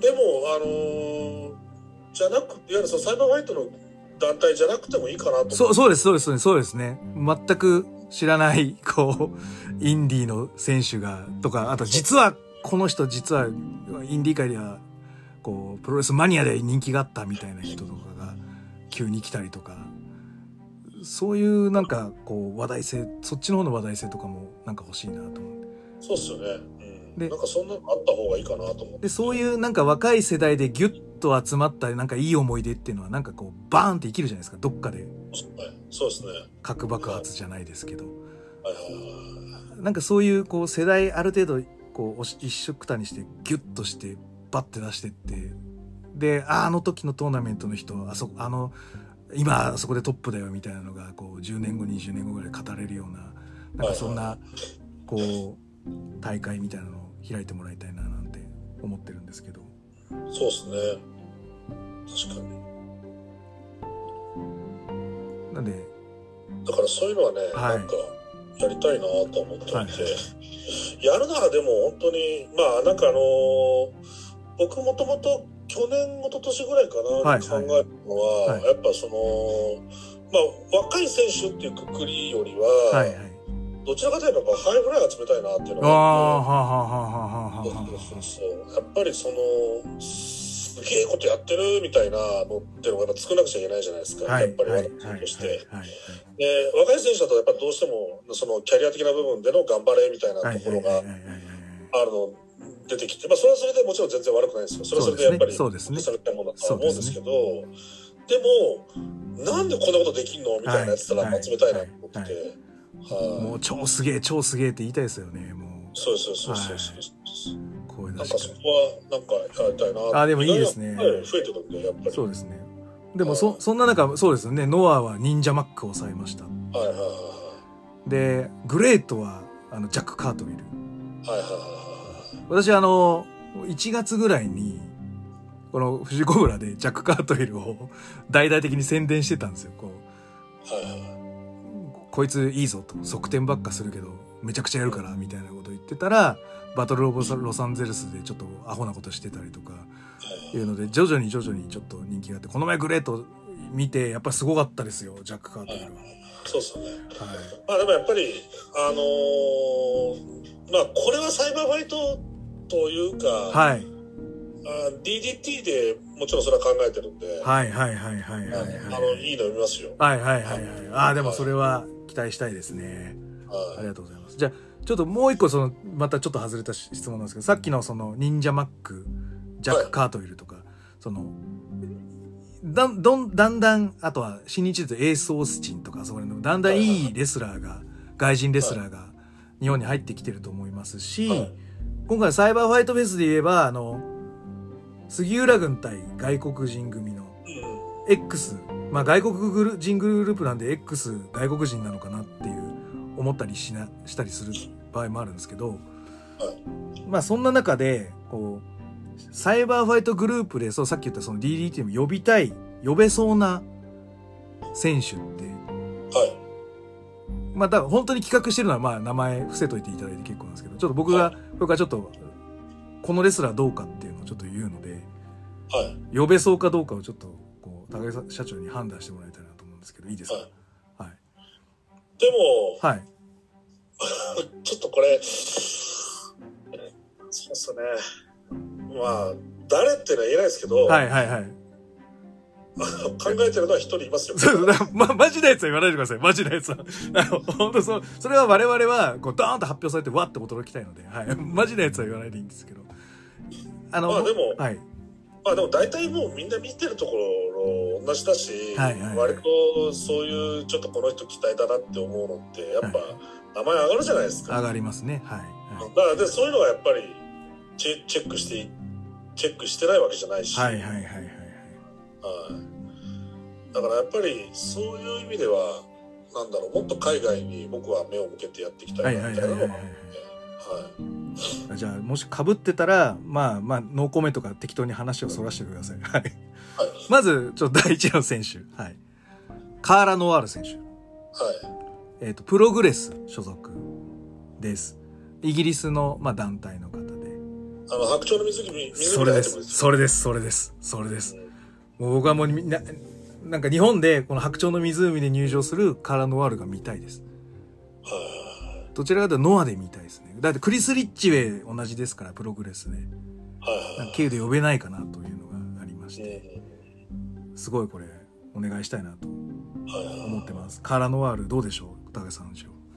でもあのーじゃなくいわゆるそのサイバーファイトの団体じゃなくてもいいかなと思そう、そうです、そうです、そうですね。全く知らない、こう、インディーの選手が、とか、あと実は、この人実は、インディー界では、こう、プロレスマニアで人気があったみたいな人とかが、急に来たりとか、そういうなんか、こう、話題性、そっちの方の話題性とかも、なんか欲しいなと思って。そうっすよね。うん。でなんかそんなのあった方がいいかなと思って。で、そういうなんか若い世代でギュッと集まった、なんかいい思い出っていうのは、なんかこう、バーンって生きるじゃないですか。どっかで、はい。そうですね。核爆発じゃないですけど。はいはいはい。なんかそういうこう世代ある程度こう一緒くたにしてギュッとしてバッて出してってでああの時のトーナメントの人あそあの今あそこでトップだよみたいなのがこう10年後20年後ぐらい語れるようななんかそんなこう大会みたいなのを開いてもらいたいななんて思ってるんですけどそうですね。確かに。なんでだからそういうのはね、はいなんかやりたいなと思っていて、はいやるならでも本当にまあなんかあのー僕もともと去年一昨年ぐらいかな、はい考えるのは、はい。やっぱそのまあ若い選手っていうくくりよりは、はいはい。どちらかといえばやっぱハイフライが冷たいなっていうのがはああって。やっぱりそのすげえことやってるみたいなのっていうのがやっぱ作らなくちゃいけないじゃないですか、あはいやっぱりはいはい私として。はいで若い選手だとやっぱどうしてもそのキャリア的な部分での頑張れみたいなはいところがあるの出てきて、まあ、それはそれでもちろん全然悪くないですよ。それはそれでやっぱりそうですね。されたものだとは思うんですけどでもなんでこんなことできんのみたいなやつったらはい。集めたいなと思ってて、はい。はい。もう超すげえ超すげえって言いたいですよねもそうそうそうそうそう、う。声なんかそこはなんかやりたいなあでもいいですね。増えてるんでやっぱり。そうですね。でもそそんな中そうですよね。ノアは忍者マックを抑えました。はいはいはでグレートはあのジャック・カートウィル。いはいはいはいはい私あの1月ぐらいにこの富士コブラでジャック・カートウィルを大々的に宣伝してたんですよ。こうはいはいはい。こいついいぞと。側転ばっかするけどめちゃくちゃやるからみたいなこと言ってたらバトル・オブ・ロサンゼルスでちょっとアホなことしてたりとかいうので徐々に徐々にちょっと人気があってこの前グレート見てやっぱりすごかったですよジャック・カートウィルは。そうですよね。はい。まあでもやっぱりあのーまあこれはサイバーファイトというか、はい。あ DDT でもちろんそれは考えてるんで、はいはいはいはいはいあはい。あのいいの見ますよ。はいはいはいはいああでもそれは期待したいですね。ありはがとうございます。じゃあちょっともう一個その、またちょっと外れた質問なんですけど、さっきのその、忍者マック、ジャック・カートイルとか、その、だん、どん、だんだん、あとは、新日でエース・オースチンとか、そこら辺の、だんだんいい。レスラーが、外人レスラーが、日本に入ってきてると思いますし、はい今回サイバーファイトフェスで言えば、あの、杉浦軍対外国人組の X、まあ外国グル人グループなんで X 外国人なのかなっていう思ったりしな、したりする場合もあるんですけど、まあそんな中で、こう、サイバーファイトグループで、そうさっき言ったその DDT も呼びたい、呼べそうな選手って、はい。まあだから本当に企画してるのはまあ名前伏せといていただいて結構なんですけど、ちょっと僕が、はい僕はちょっと、このレスラーどうかっていうのをちょっと言うので、はい呼べそうかどうかをちょっと、こう、高木社長に判断してもらいたいなと思うんですけど、いいですか？はいはい。でもはい。<laughs> ちょっとこれそうっすねまあ誰っていうのは言えないですけど、はいはいはい。<laughs> 考えてるのは一人いますよそうだ、ま、マジなやつは言わないでください。マジなやつは。あの、本当そう、それは我々は、こう、ドーンと発表されて、わって驚きたいので、はい。マジなやつは言わないでいいんですけど。あの、まあでもはい。まあでも大体もうみんな見てるところ同じだし、はいはいはい割とそういうちょっとこの人期待だなって思うのってやっぱはい名前上がるじゃないですか。上がりますね。はい。はだからでそういうのはやっぱりチェチェックしてチェックしてないわけじゃないし、はいはいはい。はいだからやっぱりそういう意味ではなんだろうもっと海外に僕は目を向けてやっていきたはいいなみたいなのがはいじゃあ、もし被ってたら、まあまあ、ノーコメントから適当に話をそらしてください。はい。はいまず、ちょっと第一の選手。はい。カーラ・ノワール選手。はいえっ、と、プログレス所属です。イギリスの、まあ、団体の方で。あの白鳥の水着それです。それです。それです。それですうん。もう僕はもうみんな、なんか日本でこの白鳥の湖で入場するカーラ・ノワールが見たいです。はどちらかというとノアで見たいですね。だってクリス・リッチウェイ同じですから、プログレスで。経由で呼べないかなというのがありましはいて、すごいこれ、お願いしたいなと思ってます。カーラ・ノワールどうでしょう？高橋さん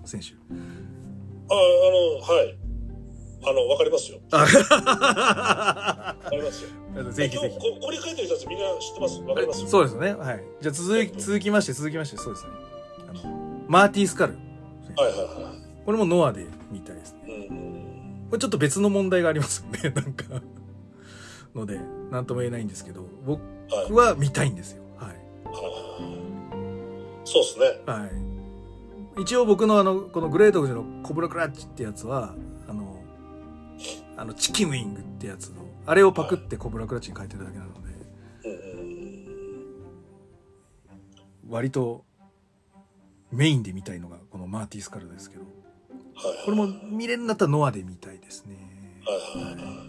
選手。あ、あの、はい。あの、わかりますよ。わかりますよ。<laughs> ぜひぜひ。こここに書いてる人たちみんな知ってます？わかります？よ。そうですね。はい。じゃあ続き、続きまして、続きまして、そうですね。あの、マーティー・スカル。はいはいはこれもノアで見たいですね。い。うん。これちょっと別の問題がありますよね。<laughs> なんか。ので、なんとも言えないんですけど、僕は見たいんですよ。はい。はいそうですね。はい。一応僕のあの、このグレート富士のコブラクラッチってやつは、あの、チキンウィングってやつの、あれをパクってコブラクラッチに書いてるだけなので、うん。割とメインで見たいのがこのマーティー・スカルですけど、はい。これも見れるんだったらノアで見たいですね。はいはい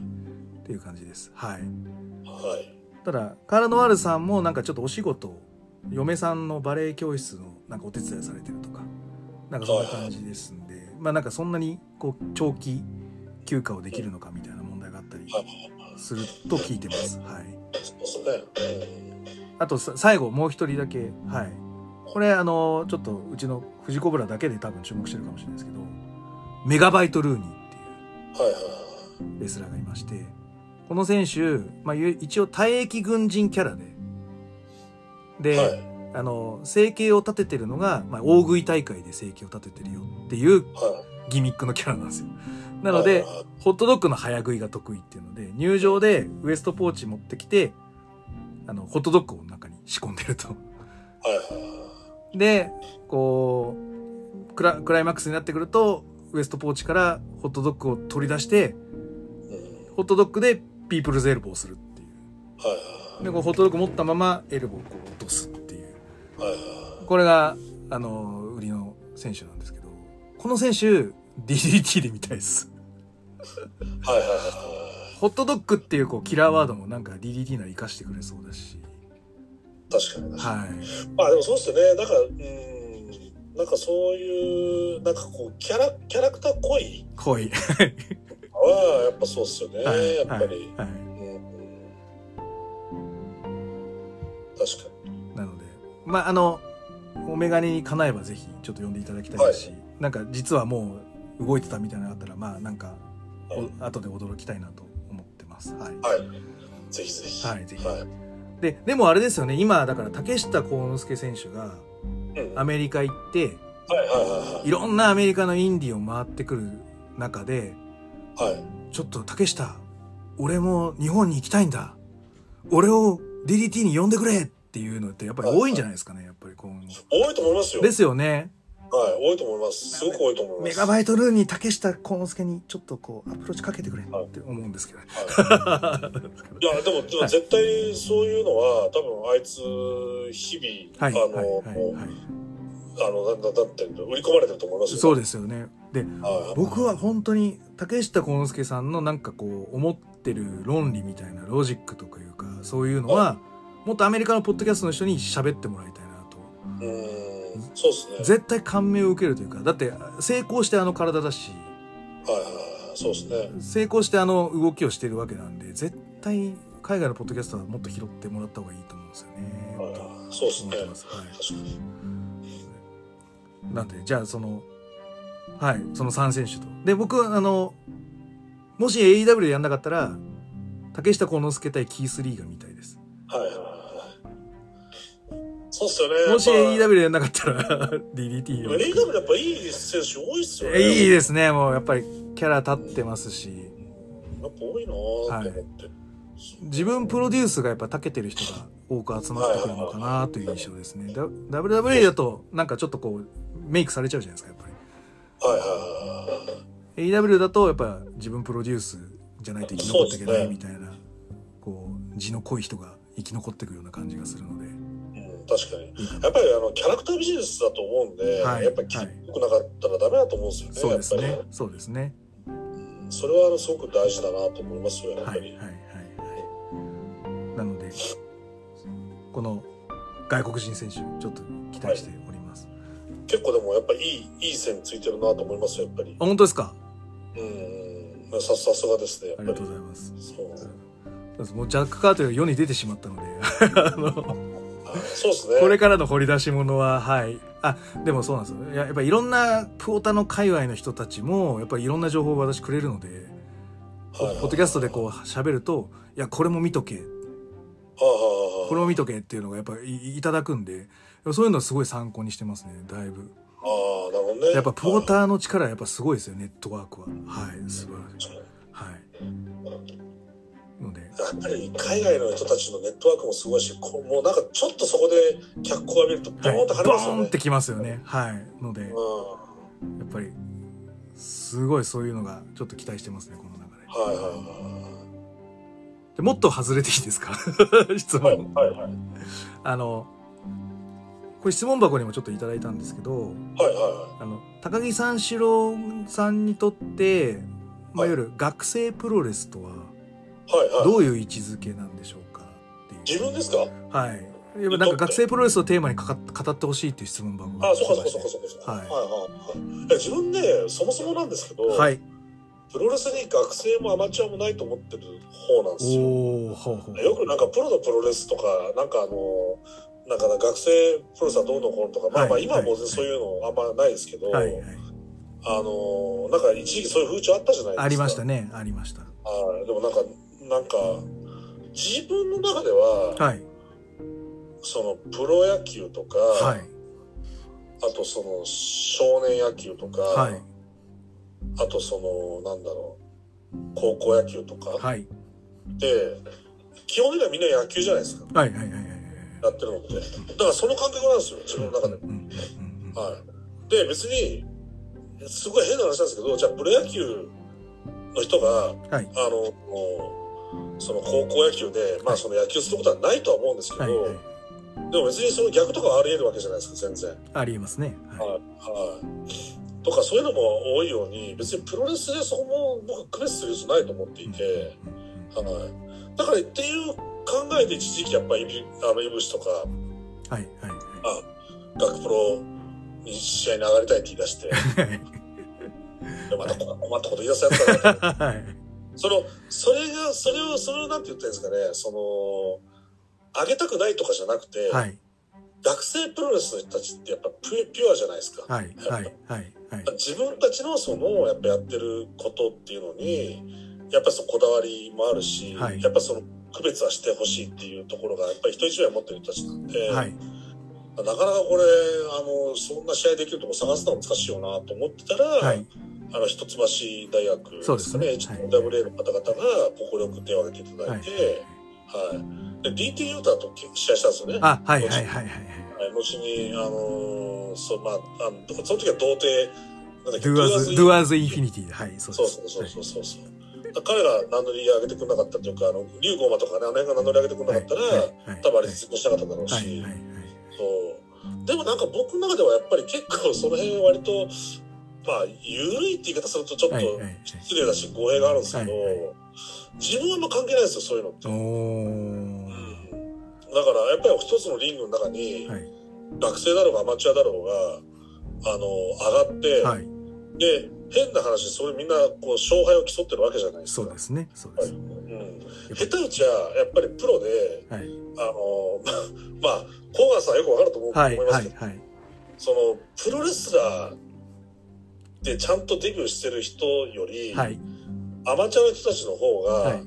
っていう感じです。はい。はい。はい。ただ、カーラ・ノワールさんもなんかちょっとお仕事、嫁さんのバレエ教室のなんかお手伝いされてるとか、なんかそんな感じですんで、まあなんかそんなにこう長期休暇をできるのかみたいな問題があったりはい。すると聞いてます。はい。あとさ最後もう一人だけ、はい。これあの、ちょっとうちのフジコブラだけで多分注目してるかもしれないですけど、メガバイト・ルーニーっていうレスラーがいまして、この選手、まあ、ゆ一応退役軍人キャラで、で、はい。はい。あの、生計を立ててるのが、まあ、大食い大会で生計を立ててるよっていうはギミックのキャラなんですよ。ない。ので、はいホットドッグの早食いが得意っていうので、入場でウエストポーチ持ってきて、あの、ホットドッグを中に仕込んでると。で、こう、クラクライマックスになってくると、ウエストポーチからホットドッグを取り出して、うん。ホットドッグでピープルズエルボーをするっていう。はいはい。で、こうホットドッグ持ったままエルボーをこう落とすっていう。はいはい。これが、あの、売りの選手なんこの選手、DDT で見たいです。はいはいはホットドッグっていうこうキラーワードもなんか DDT なら活かしてくれそうだし。い。確かに確かに。はい。まあでもそうっすよね。なんか、うん。なんかそういう、なんかこう、キャラ、キャラクター濃い濃い。は、やっぱそうっすよね。はい。やっぱり。はい。はいうん。確かに。なので、まあ、あの、お眼鏡に叶えばぜひちょっと呼んでいただきたいですし、なんか実はもう動いてたみたいなのがあったらまあなんか後で驚きたいなと思ってますはい、はい。ぜひぜひ。はいぜひはい。ででもあれですよね今だから竹下幸之助選手がうんアメリカ行ってはいはいはいいろんなアメリカのインディを回ってくる中ではい。はい。ちょっと竹下俺も日本に行きたいんだ俺を DDT に呼んでくれっていうのってやっぱり多いんじゃないですかねやっぱりこう多いと思いますよ。ですよねはい。多いと思います。すごく多いと思います。メガバイトルーに竹下幸之助にちょっとこうアプローチかけてくれって思うんですけど、はい。い。や、でも、でも絶対そういうのは、多分あいつ、日々、はい。あの、はい。はい。はい。あの、なんだ、だって、売り込まれてると思いますよ。そうですよね。ではい。僕は本当に竹下幸之助さんのなんかこう思ってる論理みたいなロジックとかいうかそういうのはもっとアメリカのポッドキャストの人に喋ってもらいたいなと。うーん、そうですね。絶対感銘を受けるというかだって成功してあの体だしはいはいはい。そうですね。成功してあの動きをしてるわけなんで絶対海外のポッドキャストはもっと拾ってもらった方がいいと思うんですよね。はいとはいそうですね。はい確かに。なんでじゃあそのはいその3選手とで僕はあのもし AEW でやんなかったら竹下幸之助対キース・リーが見たいですはいはい。そうっすよね。もし AEW でやんなかったら DDT を AEW やっぱいい選手多いっすよね。いいですねもうやっぱりキャラ立ってますしやっぱ多いなぁと思って。自分プロデュースがやっぱ長けてる人が多く集まってくるのかなという印象ですねだ WWE だとなんかちょっとこうメイクされちゃうじゃないですかやっぱりはいはいはいはい。AW だとやっぱ自分プロデュースじゃないと生き残っていけないみたいな、こう字の濃い人が生き残っていくような感じがするのでうん、確かに。いいかなやっぱりあの、キャラクタービジネスだと思うんで、はい。やっぱり気良くなかったらダメだと思うんですよね。そうですね。そうですね。り。それはあのすごく大事だなと思いますよ、やっぱり。はい。はい。はい。はい。なのでこの外国人選手ちょっと期待しております、結構でもやっぱりい。い、い。い。線つい。てるなと思い。ますよ、やっぱり。あ本当ですかうん。さ、さすがですね、ありがとう。ござい。ますそう。もうジャック・カートが世に出てしまったのであのはいそうですね。これからの掘り出し物は、はい。あ、でもそうなんですよ。ややっぱいろんなプオタの界隈の人たちも、やっぱりいろんな情報を私くれるので、ポはいはいッドキャストでこう喋ると、いや、これも見とけ、これも見とけっていうのがやっぱりいいただくんで、そういうのはすごい参考にしてますね、だいぶ。ああ、なるほどね。やっぱプオターの力はやっぱすごいですよ、ネットワークは。はい、素晴らしいはい。ので、やっぱり海外の人たちのネットワークもすごいし、こうもうなんかちょっとそこで脚光を浴びると、ボはい、ーンと跳ねボますよね。ーンってきますよね。はい。ので、やうん。っぱり、すごいそういうのがちょっと期待してますね、この流れ。はいはいでもっと外れていいですか？<laughs> 質はい。問。はいはいはい。あの、これ質問箱にもちょっといただいたんですけど、はいはあの、高木三四郎さんにとって、まあ、いわゆる学生プロレスとは、いはい。はいはい。どういう位置づけなんでしょうかっていう。自分ですか？はい。やっぱなんか学生プロレスをテーマにかか語ってほしいっていう質問箱があ、そうか来そうかそうかそうか。はいはいはい自分ね、そもそもなんですけど、はい。プロレスに学生もアマチュアもないと思ってる方なんですよ。ほう。よくなんかプロのプロレスとか、なんかあの、なんか学生プロレスはどうのこうのとか、まあまあはい今はもうそういうのあんまないですけど、はい、はい。あの、なんか一時期そういう風潮あったじゃないですか。ありましたね、ありました。はい。でもなんか、なんか、自分の中では、はい。そのプロ野球とか、はい。あとその少年野球とか、はい。あとその、なんだろう、高校野球とかはい。で、基本的にはみんな野球じゃないですか。はい。はい。はい。はい。やってるのって。だからその感覚なんですよ、自分の中で。うんうんうんうんはい。で、別に、すごい変な話なんですけど、じゃあプロ野球の人が、はい。あの、その高校野球で、まあその野球することはないとは思うんですけはい。ど、はい。でも別にその逆とかはあり得るわけじゃないですか、全然。ありえますね。はい。ははい。とかそういうのも多いように、別にプロレスでそこも僕区別する必要ないと思ってい。いて、はい。だからっていう考えで一時期やっぱり、あの、イブシとか、はい。はい。学プロに試合に上がりたいって言い出して、はい。また困ったこと言い出すやつだなと思って。<laughs> はい。その、それが、それを、それをなんて言ったらいいんですかね、その、上げたくないとかじゃなくて、はい。学生プロレスの人たちってやっぱピュピュアじゃないですか。はい、はい、はい、はい。自分たちのそのやっぱやってることっていうのにやっぱりそのこだわりもあるし、はいやっぱその区別はしてほしいっていうところがやっぱり人一倍持ってる人たちなんで、はい、なかなかこれあのそんな試合できるとこ探すのは難しいよなと思ってたら、はい、あの一橋大学そうですね。HWA の方々が快く手を挙げていただいて、はい。で DT ユータと試合したんですよね。あ、はい、はい、はい、はい。はい。後に、あのーそう、まあ、あのその時は童貞、なんだっけ Do as, do as infinity で、はい、そうです。そうそうそうそうそう。彼が名乗り上げてくれなかったというか、あの、竜ゴマとかね、あの辺が名乗り上げてくれなかったら、はい。はい。多分あれ実行しなかっただろうし、はい、はい、はい。そう。でもなんか僕の中ではやっぱり結構その辺割と、まあ、緩いって言い方するとちょっと失礼だし語弊があるんですけど、自分はあんま関係ないですよ、そういうのって。だからやっぱり一つのリングの中に、はい、学生だろうがアマチュアだろうが、あの、上がって、はい。で、変な話、それみんなこう勝敗を競ってるわけじゃないですか。そうですね、そうです。はいうん、下手打ちはやっぱりプロで、はい、あの、<laughs> まあ、コーガンさんはよくわかると思うはい、はい、思いますけど、はい。その、プロレスラーでちゃんとデビューしてる人より、はい、アマチュアの人たちの方が、はい、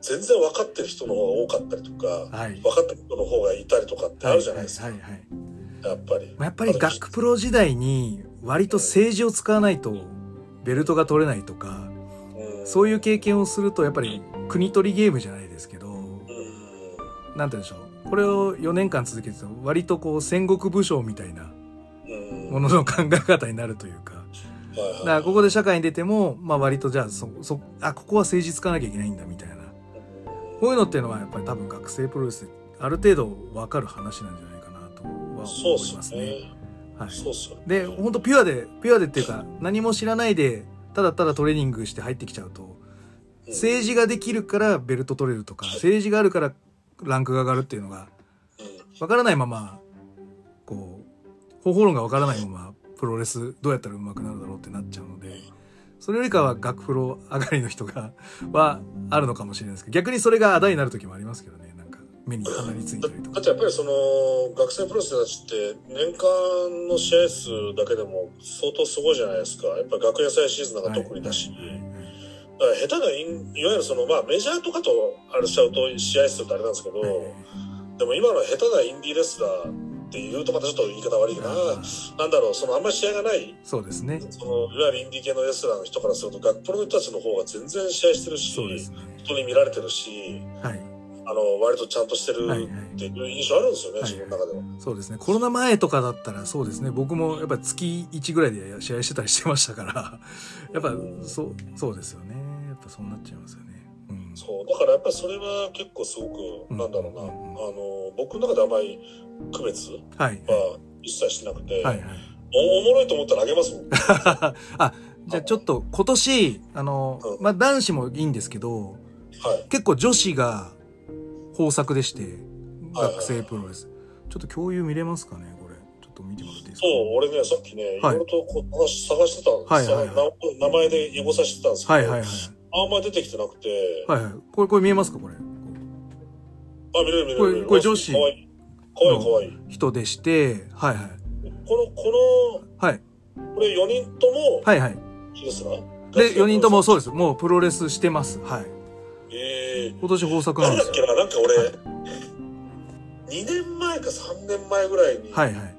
全然分かってる人の方が多かったりとか、はい。分かってる人の方がいたりとかってあるじゃないですか、はい、はい、はい。やっぱり。やっぱり学プロ時代に割と政治を使わないとベルトが取れないとか、うんそういう経験をするとやっぱり国取りゲームじゃないですけど、うんなんて言うんでしょう。これを4年間続けてると割とこう戦国武将みたいなうんものの考え方になるというか。だからここで社会に出ても、まあ割とじゃあそ、そ、あ、ここは政治使わなきゃいけないんだみたいな。こういうのっていうのはやっぱり多分学生プロレスである程度わかる話なんじゃないかなとは思いますすねね。。はい。そう。で、本当ピュアで、ピュアでっていうか、何も知らないで、ただただトレーニングして入ってきちゃうと、うん政治ができるからベルト取れるとか、政治があるからランクが上がるっていうのが、うん。わからないまま、こう、方法論がわからないまま、プロレスどうやったら上手くなるだろうってなっちゃうので、それよりかは学プロ上がりの人が、<laughs> はあるのかもしれないです。けど、逆にそれがあだになる時もありますけどね、なんか、目に鼻についたりとか。だって。やっぱりその学生プロレスたちって年間の試合数だけでも相当すごいじゃないですか。やっぱ学園祭シーズンなんか特にだし、はいはいはい下手なインいわゆるそのまあメジャーとかとあれしちゃうと試合数ってあれなんですけど、はいでも今の下手なインディーレスラーっていうとまたちょっと言い方悪いな、なんだろうそのあんまり試合がないそうですね。そのいわゆるインディー系のレスラーの人からすると学プロの人たちの方が全然試合してるしね。人に見られてるしはい。あの割とちゃんとしてるはいはいっていう印象あるんですよね、はい自分の中では。そうですね。コロナ前とかだったらそうですね。僕もやっぱり月1ぐらいで試合してたりしてましたから、やっぱそう、そうですよね。ぱそうなっちゃいますよね。うん。そうだからやっぱりそれは結構すごく、うんなんだろうな、うんあの僕の中であまり区別はい。は一切してなくて、はいはい。おおもろいと思ったらあげますもん。<laughs> あ、じゃあちょっと今年、あの、うんまあ男子もいいんですけど、はい。結構女子が豊作でして、はいはい学生プロレス。ちょっと共有見れますかねこれ。ちょっと見てもらっていいですか？そう、俺ね、さっきね、いはいろいろとこう話探してたんですはいはいはいよ、名前でエゴサしてたんですけど、はいはいはい。あんまり出てきてなくて、はいはい。これ、これ見えますか？これ。あ、見れる見れるこれ。これ女子かわいい。かわいいかわいい。人でして、はいはい。この、こはい。の、これ4人とも、はいはい。ヒルスラーで、4人ともそうう。です。もうプロレスしてます。はい。え今年豊作ー、なですよ。なんんだっけな、なんか俺、2年前か3年前ぐらいに、はいはい。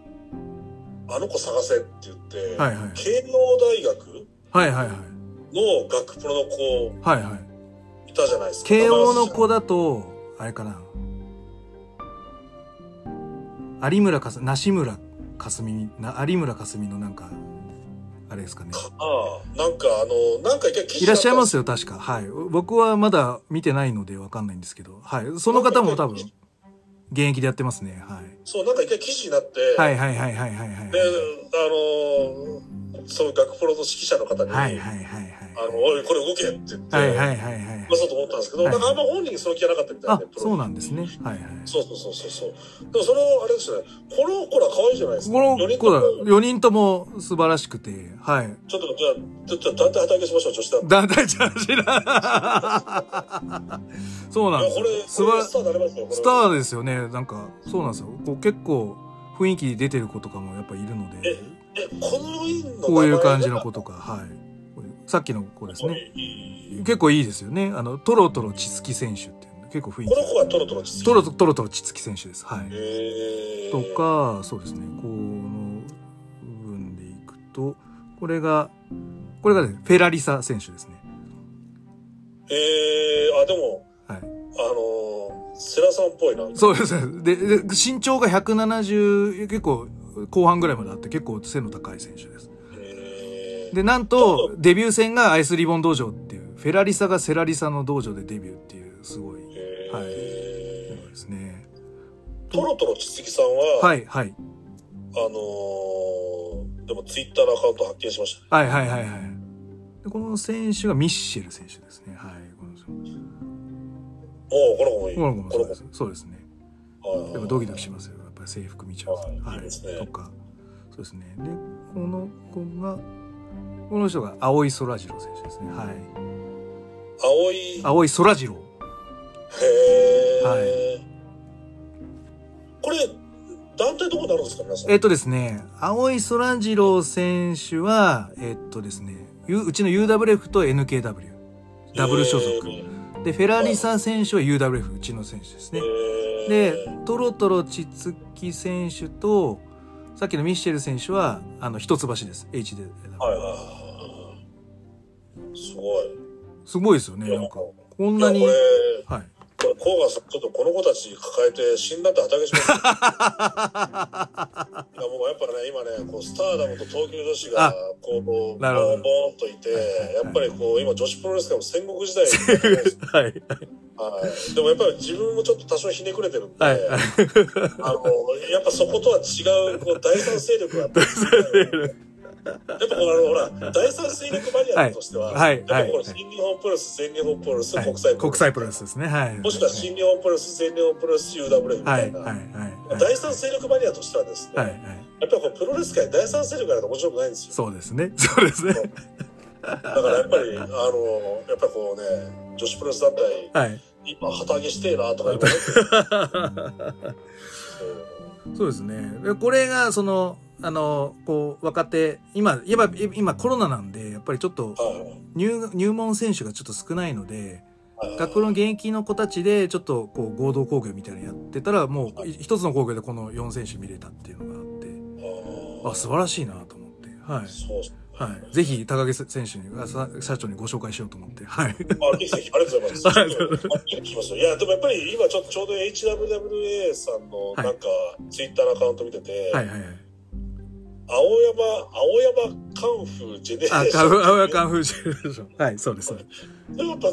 あの子探せって言って、はいはい。慶応大学？はいはいはい。の学プロの子はいはい。いたじゃないですか。慶応の子だと、あれかな。有村かす、梨村かすみ有村かすみのなんか、あれですかね。ああ、なんかあの、なんかいらっしゃいますよ。よ、確か。はい。僕はまだ見てないのでわかんないんですけど。はい。その方も多分、現役でやってますね。はい。そう、なんか一回記事になって、はいはいはいはいはいはい。で、あのーその学プロの指揮者の方に、はいはいはいはい。あの、おい、これ動けって言って、はいはいはいはい。まそうと思ったんですけど、はいなんかあんま本人にその気がなかったみたいあで、、そうなんですね。はいはい。そうそうそうそう。でもそれをあれですよね、この子ら可愛いじゃないですか。この4人子だ、とも4人とも素晴らしくて、はい。ちょっと、じゃあ、ちょっと団体働きしましょう、女子団体。団体チャージだ。そうなんですこれ、。これスターになりますよ、スターですよね。なんか、そうなんですよ。こう結構、雰囲気出てる子とかもやっぱいるので、え、この4人のこういう感じの子子とか、はい。さっきの子ですね。結構いいですよね。あの、トロトロチツキ選手っていうの結構雰囲気。この子はトロトロ実トロトロトロチツキ選手です。はい。とか、そうですね、この部分でいくと、これが、これがね、フェラリサ選手ですね。えー、あ、でも、はい。あのー、セラさんっぽいな。そうです。で、で身長が170、結構後半ぐらいまであって結構背の高い選手です。えーで、なんと、デビュー戦がアイスリボン道場っていう、フェラリサがセラリサの道場でデビューっていう、すごい、えはいですね。トロトロちつきさんは、はい、はい。あのー、でもツイッターのアカウント発見しましたね。はい、はい、はい、はい。でこの選手がミッシェル選手ですね。はい。このおおこの子もいい。この子もそうです。そうですね。はいやっぱドキドキしますよ。やっぱり制服見ちゃうと。はいいいですねとか。そうですね。で、この子が、この人が青井空次郎選手ですね。はい。青い。青井空次郎。へー。はいこれ、団体どこになるんですか、皆さん？えっとですね、青井空次郎選手は、えっとですね、ゆうちの UWF と NKW。ダブル所属。えで、フェラリサ選手は UWF、うちの選手ですね。ーで、トロトロチツキ選手と、さっきのミッシェル選手は、あの、一橋です。H で。はいはいはい。すごい。すごいですよね、なんか。こんなに。はい。これ、甲賀さん、ちょっとこの子たち抱えて死んだって畑します。<laughs> いや、もうやっぱね、今ね、こう、スターダムと東京女子があ、こう、ボーンボーンといてやっぱりこう、今女子プロレス界も戦国時代にはい。はい。でもやっぱり自分もちょっと多少ひねくれてるんで、はい。はい。あの、やっぱそことは違う、こう、第三勢力があって、<laughs> やっぱこの、ほら、第三勢力マニアとしては、はいはいやっぱこの新日本プロレス、全日本プロレス、国際プロレス。国際プロレスですね。はい。もしくは新日本プロレス、全日本プロレス、UWF みはい。たいな。はい。はい。第三勢力マニアとしてはですね、はい。はい。やっぱりこうプロレス界第三勢力がないと面白くないんですよ。そうですね。<laughs> そうですね。だからやっぱり、あの、やっぱりこうね、女子プロレス団体、はい。今、旗揚げしてえなとか言って、<laughs> そうですね。でこれが、その、あの、こう、若手、今、今、今コロナなんで、やっぱりちょっとはい入、入門選手がちょっと少ないので、はい学校の現役の子たちで、ちょっとこう、合同工業みたいなのやってたら、もう、い一つの工業でこの4選手見れたっていうのがあって、ああ、素晴らしいなと思って、はい。はい。ぜひ、高木選手に、社長にご紹介しようと思って、はい。あ、ぜひぜひ、ありがとうございます。はい。いや、でもやっぱり今ちょちょうど HWWA さんのはいなんか、ツイッターのアカウント見てて、はいはいはい。青山、青山カンフージェネレーあ、ション。カウアウアカンフージェネレーション。<laughs> はい、そうです。そうですでもやっぱ、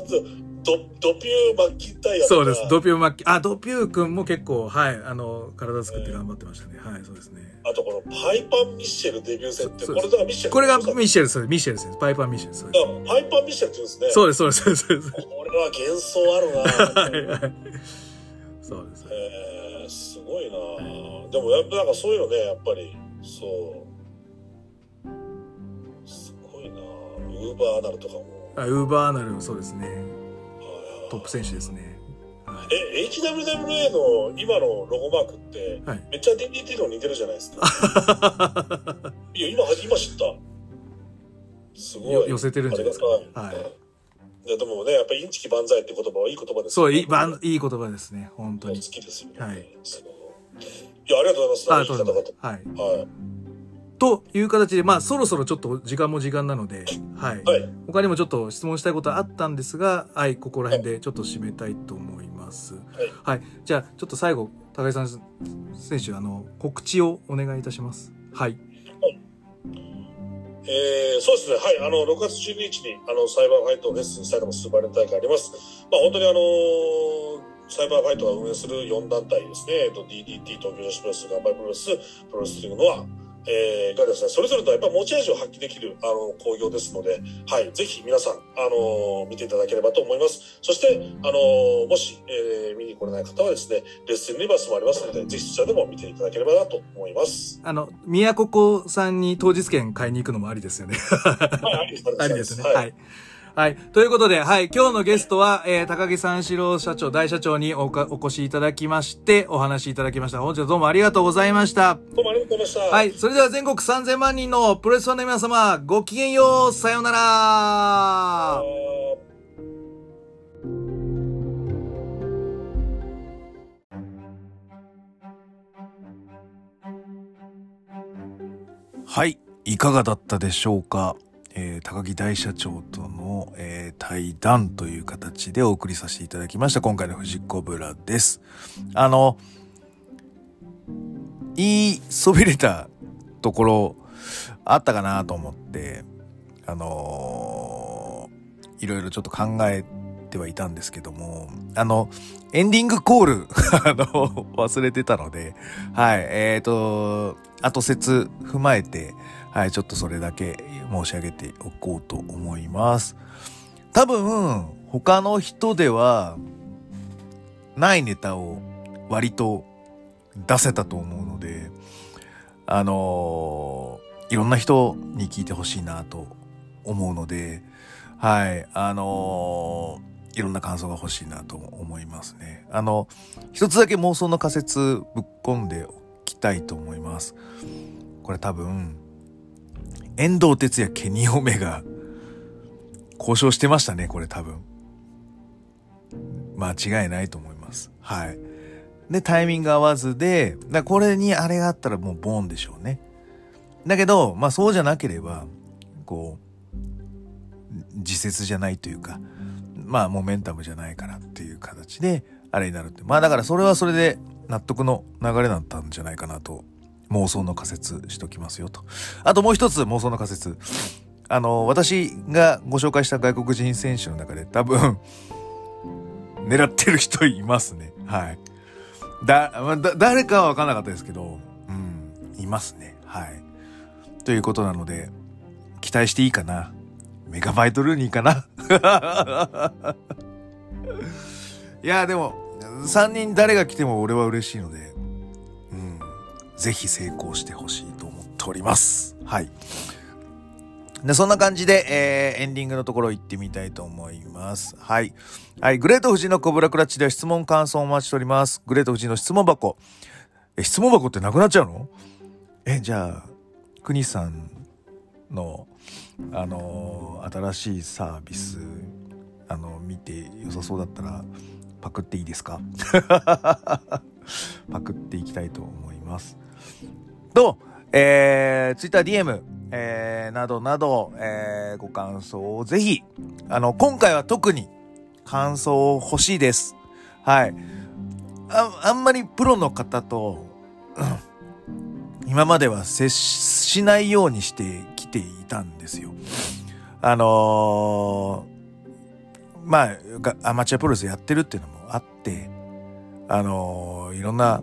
ド、ドピューマッキンタイヤそうです。ドピューマッキ、あ、ドピュー君も結構、はい、あの、体作って頑張ってましたね。はい、そうですね。あとこのパイパンミッシェルデビュー戦って、そうこれだからミッシェル。これがミッシェルです。ミッシェルです。パイパーミッシェルです。そうでらパイパンミッシェルって言うんですね。す。そうです、そうです、そうです。これは幻想あるなはいはいそうです。えー、すごいなでもやっぱなんかそういうのね、やっぱり、そう。ウーバーアナルとかも。あ、ウーバーアナル、そうですね。はいトップ選手ですね。はえ、HWWA の今のロゴマークって、い。はい。めっちゃ DDT の似てるじゃないですか。<laughs> いや、今、今知った。すごい。よ寄せてるんじゃないですか。はいやでもね、やっぱりインチキ万歳って言葉はいい言葉ですそう、いい、いいい言葉ですね。本当好に。きですよね。はいいや、ありがとうございます。あ、そういい方です。はい。々。はい。という形で、まあ、そろそろちょっと時間も時間なので、はい。はい。他にもちょっと質問したいことはあったんですが、はい、ここら辺でちょっと締めたいと思います。はい。じゃあ、ちょっと最後、高井さん選手、あの、告知をお願いいたします。はい。えー、そうですね。はい。あの、6月12日に、あの、サイバーファイトフェス埼玉スーパーレン大会あります。まあ、本当にあのーサイバーファイトが運営する4団体ですね。えっと、DDT、東京女子プロレス、ガンバイプロレス、プロレスというのは、えー、がですね、それぞれとやっぱり持ち味を発揮できる、あの、工業ですので、はい。ぜひ皆さん、あのー見ていただければと思います。そして、あのーもし、えー見に来れない方はですね、レッスンユニバースもありますので、ぜひそちらでも見ていただければなと思います。あの、宮古子さんに当日券買いに行くのもありですよね。はい、ありです <laughs> ありですね。はいはい。はい。ということで、はい。今日のゲストは、えー、高木三四郎社長、大社長におかお越しいただきまして、お話しいただきました。本日はどうもありがとうございました。どうもありがとうございました。はい。それでは全国3000万人のプロレスファンの皆様、ごきげんよう。さようなら。はい。いかがだったでしょうか？えー、高木大社長との、えー、対談という形でお送りさせていただきました。今回の藤子ブラです。あの、言いそびれたところあったかなと思って、あのー、いろいろちょっと考えてはいたんですけども、あの、エンディングコール <laughs> あの、忘れてたので、はい、えっ、ー、と、後説踏まえて、はい、ちょっとそれだけ申し上げておこうと思います。多分、他の人では、ないネタを割と出せたと思うので、あのー、いろんな人に聞いてほしいなと思うので、はい、あのー、いろんな感想が欲しいなと思いますね。あの、一つだけ妄想の仮説ぶっ込んでおきたいと思います。これ多分、遠藤哲也ケニ・オメガ交渉してましたね、これ多分。間違いないと思います。はい。で、タイミング合わずで、だこれにあれがあったらもうボーンでしょうね。だけど、まあそうじゃなければ、こう、自説じゃないというか、まあモメンタムじゃないからっていう形で、あれになるって。まあだからそれはそれで納得の流れだったんじゃないかなと妄想の仮説しときますよと。あともう一つ妄想の仮説。あの、私がご紹介した外国人選手の中で多分、狙ってる人いますね。はい。だ、だ、誰かはわかんなかったですけど、うん、いますね。はい。ということなので、期待していいかな。メガバイトルーニーかな。いや、でも、3人誰が来ても俺は嬉しいので、ぜひ成功してほしいと思っております。はい。で、そんな感じで、えー、エンディングのところ行ってみたいと思います。はい。はい。グレート富士のコブラクラッチでは質問感想をお待ちしております。グレート富士の質問箱。え、質問箱ってなくなっちゃうの？え、じゃあ、くにさんの、あのー、新しいサービス、あのー、見て良さそうだったら、パクっていいですか？<laughs> パクっていきたいと思います。と、えー、Twitter DM、えー、などなど、えー、ご感想をぜひ、あの、今回は特に感想を欲しいです。はい。あ、あんまりプロの方と、今までは接しないようにしてきていたんですよ。あのー、まあ、アマチュアプロレスやってるっていうのもあって、あのー、いろんな、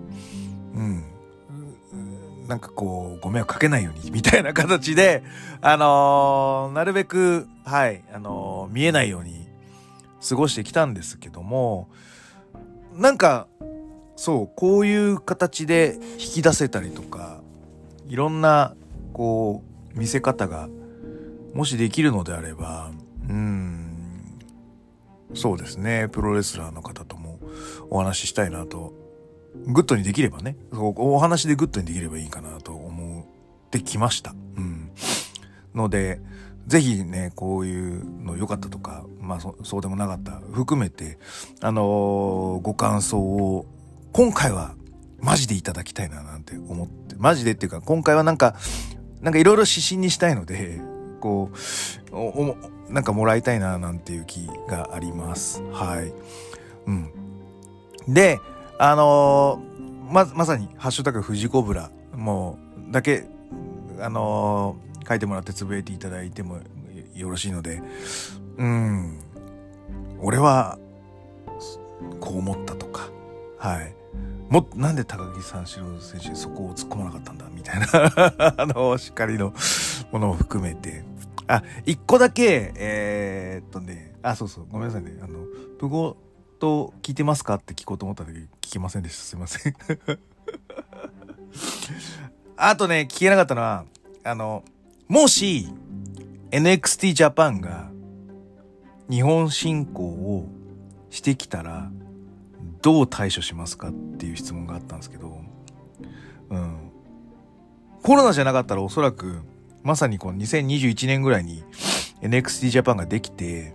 うん、なんかこう、ご迷惑かけないように、みたいな形で、あのー、なるべく、はい、あのー、見えないように過ごしてきたんですけども、なんか、そう、こういう形で引き出せたりとか、いろんな、こう、見せ方が、もしできるのであれば、うん、そうですね、プロレスラーの方ともお話ししたいなとグッドにできればね、お話でグッドにできればいいかなと思ってきました。うん。ので、ぜひね、こういうの良かったとか、まあそそうでもなかった、含めて、あのー、ご感想を、今回はマジでいただきたいななんて思って、マジでっていうか、今回はなんか、なんかいろいろ指針にしたいので、こう、お、なんかもらいたいななんていう気があります。はい。うん。で、あのー、ま、まさに、ハッシュタグ富士コブラ、もう、だけ、あのー、書いてもらってつぶやいていただいてもよろしいので、うん、俺は、こう思ったとか、はい。も、なんで高木三四郎選手そこを突っ込まなかったんだみたいな <laughs> あの、しっかりのものを含めて。あ、一個だけ、えー、っとね、あ、そうそう、ごめんなさいね。あの、プゴと聞いてますか？って聞こうと思った時聞きませんでした。すいません <laughs> あとね、聞けなかったのは、あの、もし、NXT ジャパンが、日本侵攻をしてきたらどう対処しますかっていう質問があったんですけど、うん。コロナじゃなかったらおそらくまさにこの2021年ぐらいに NXT ジャパンができて、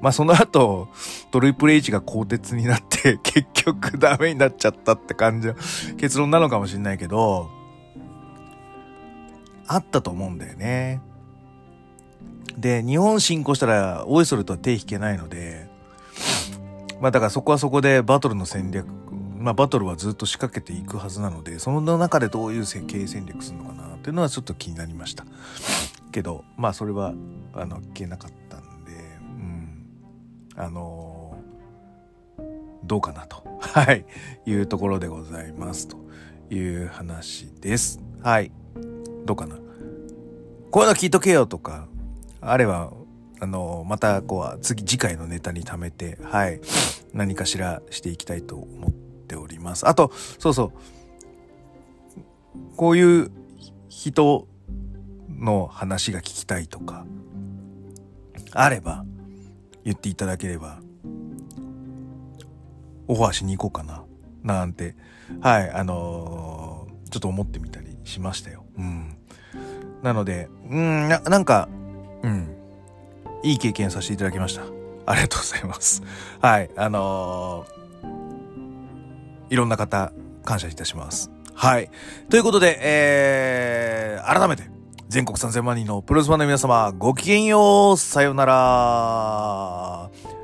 まあその後、トリプル H が鋼鉄になって <laughs> 結局ダメになっちゃったって感じの結論なのかもしれないけど、あったと思うんだよね。で、日本侵攻したら、オイソルとは手引けないので、まあだからそこはそこでバトルの戦略、まあバトルはずっと仕掛けていくはずなので、その中でどういう経営戦略するのかなっていうのはちょっと気になりました。けど、まあそれは、あの、聞けなかった、あの、どうかなと、<laughs> はい、いうところでございますという話です。はい。どうかな?こういうの聞いとけよとか、あれば、あの、また、こう、次、次回のネタに貯めて、はい、何かしらしていきたいと思っております。あと、そうそう、こういう人の話が聞きたいとか、あれば、言っていただければ、オファーしに行こうかな、なんて、はい、あのー、ちょっと思ってみたりしましたよ。うん。なので、うん、な、なんか、うん。いい経験させていただきました。ありがとうございます。はい。あのー、いろんな方、感謝いたします。はい。ということで、えー、改めて、全国3000万人のプロレスファンの皆様、ごきげんよう、さようなら。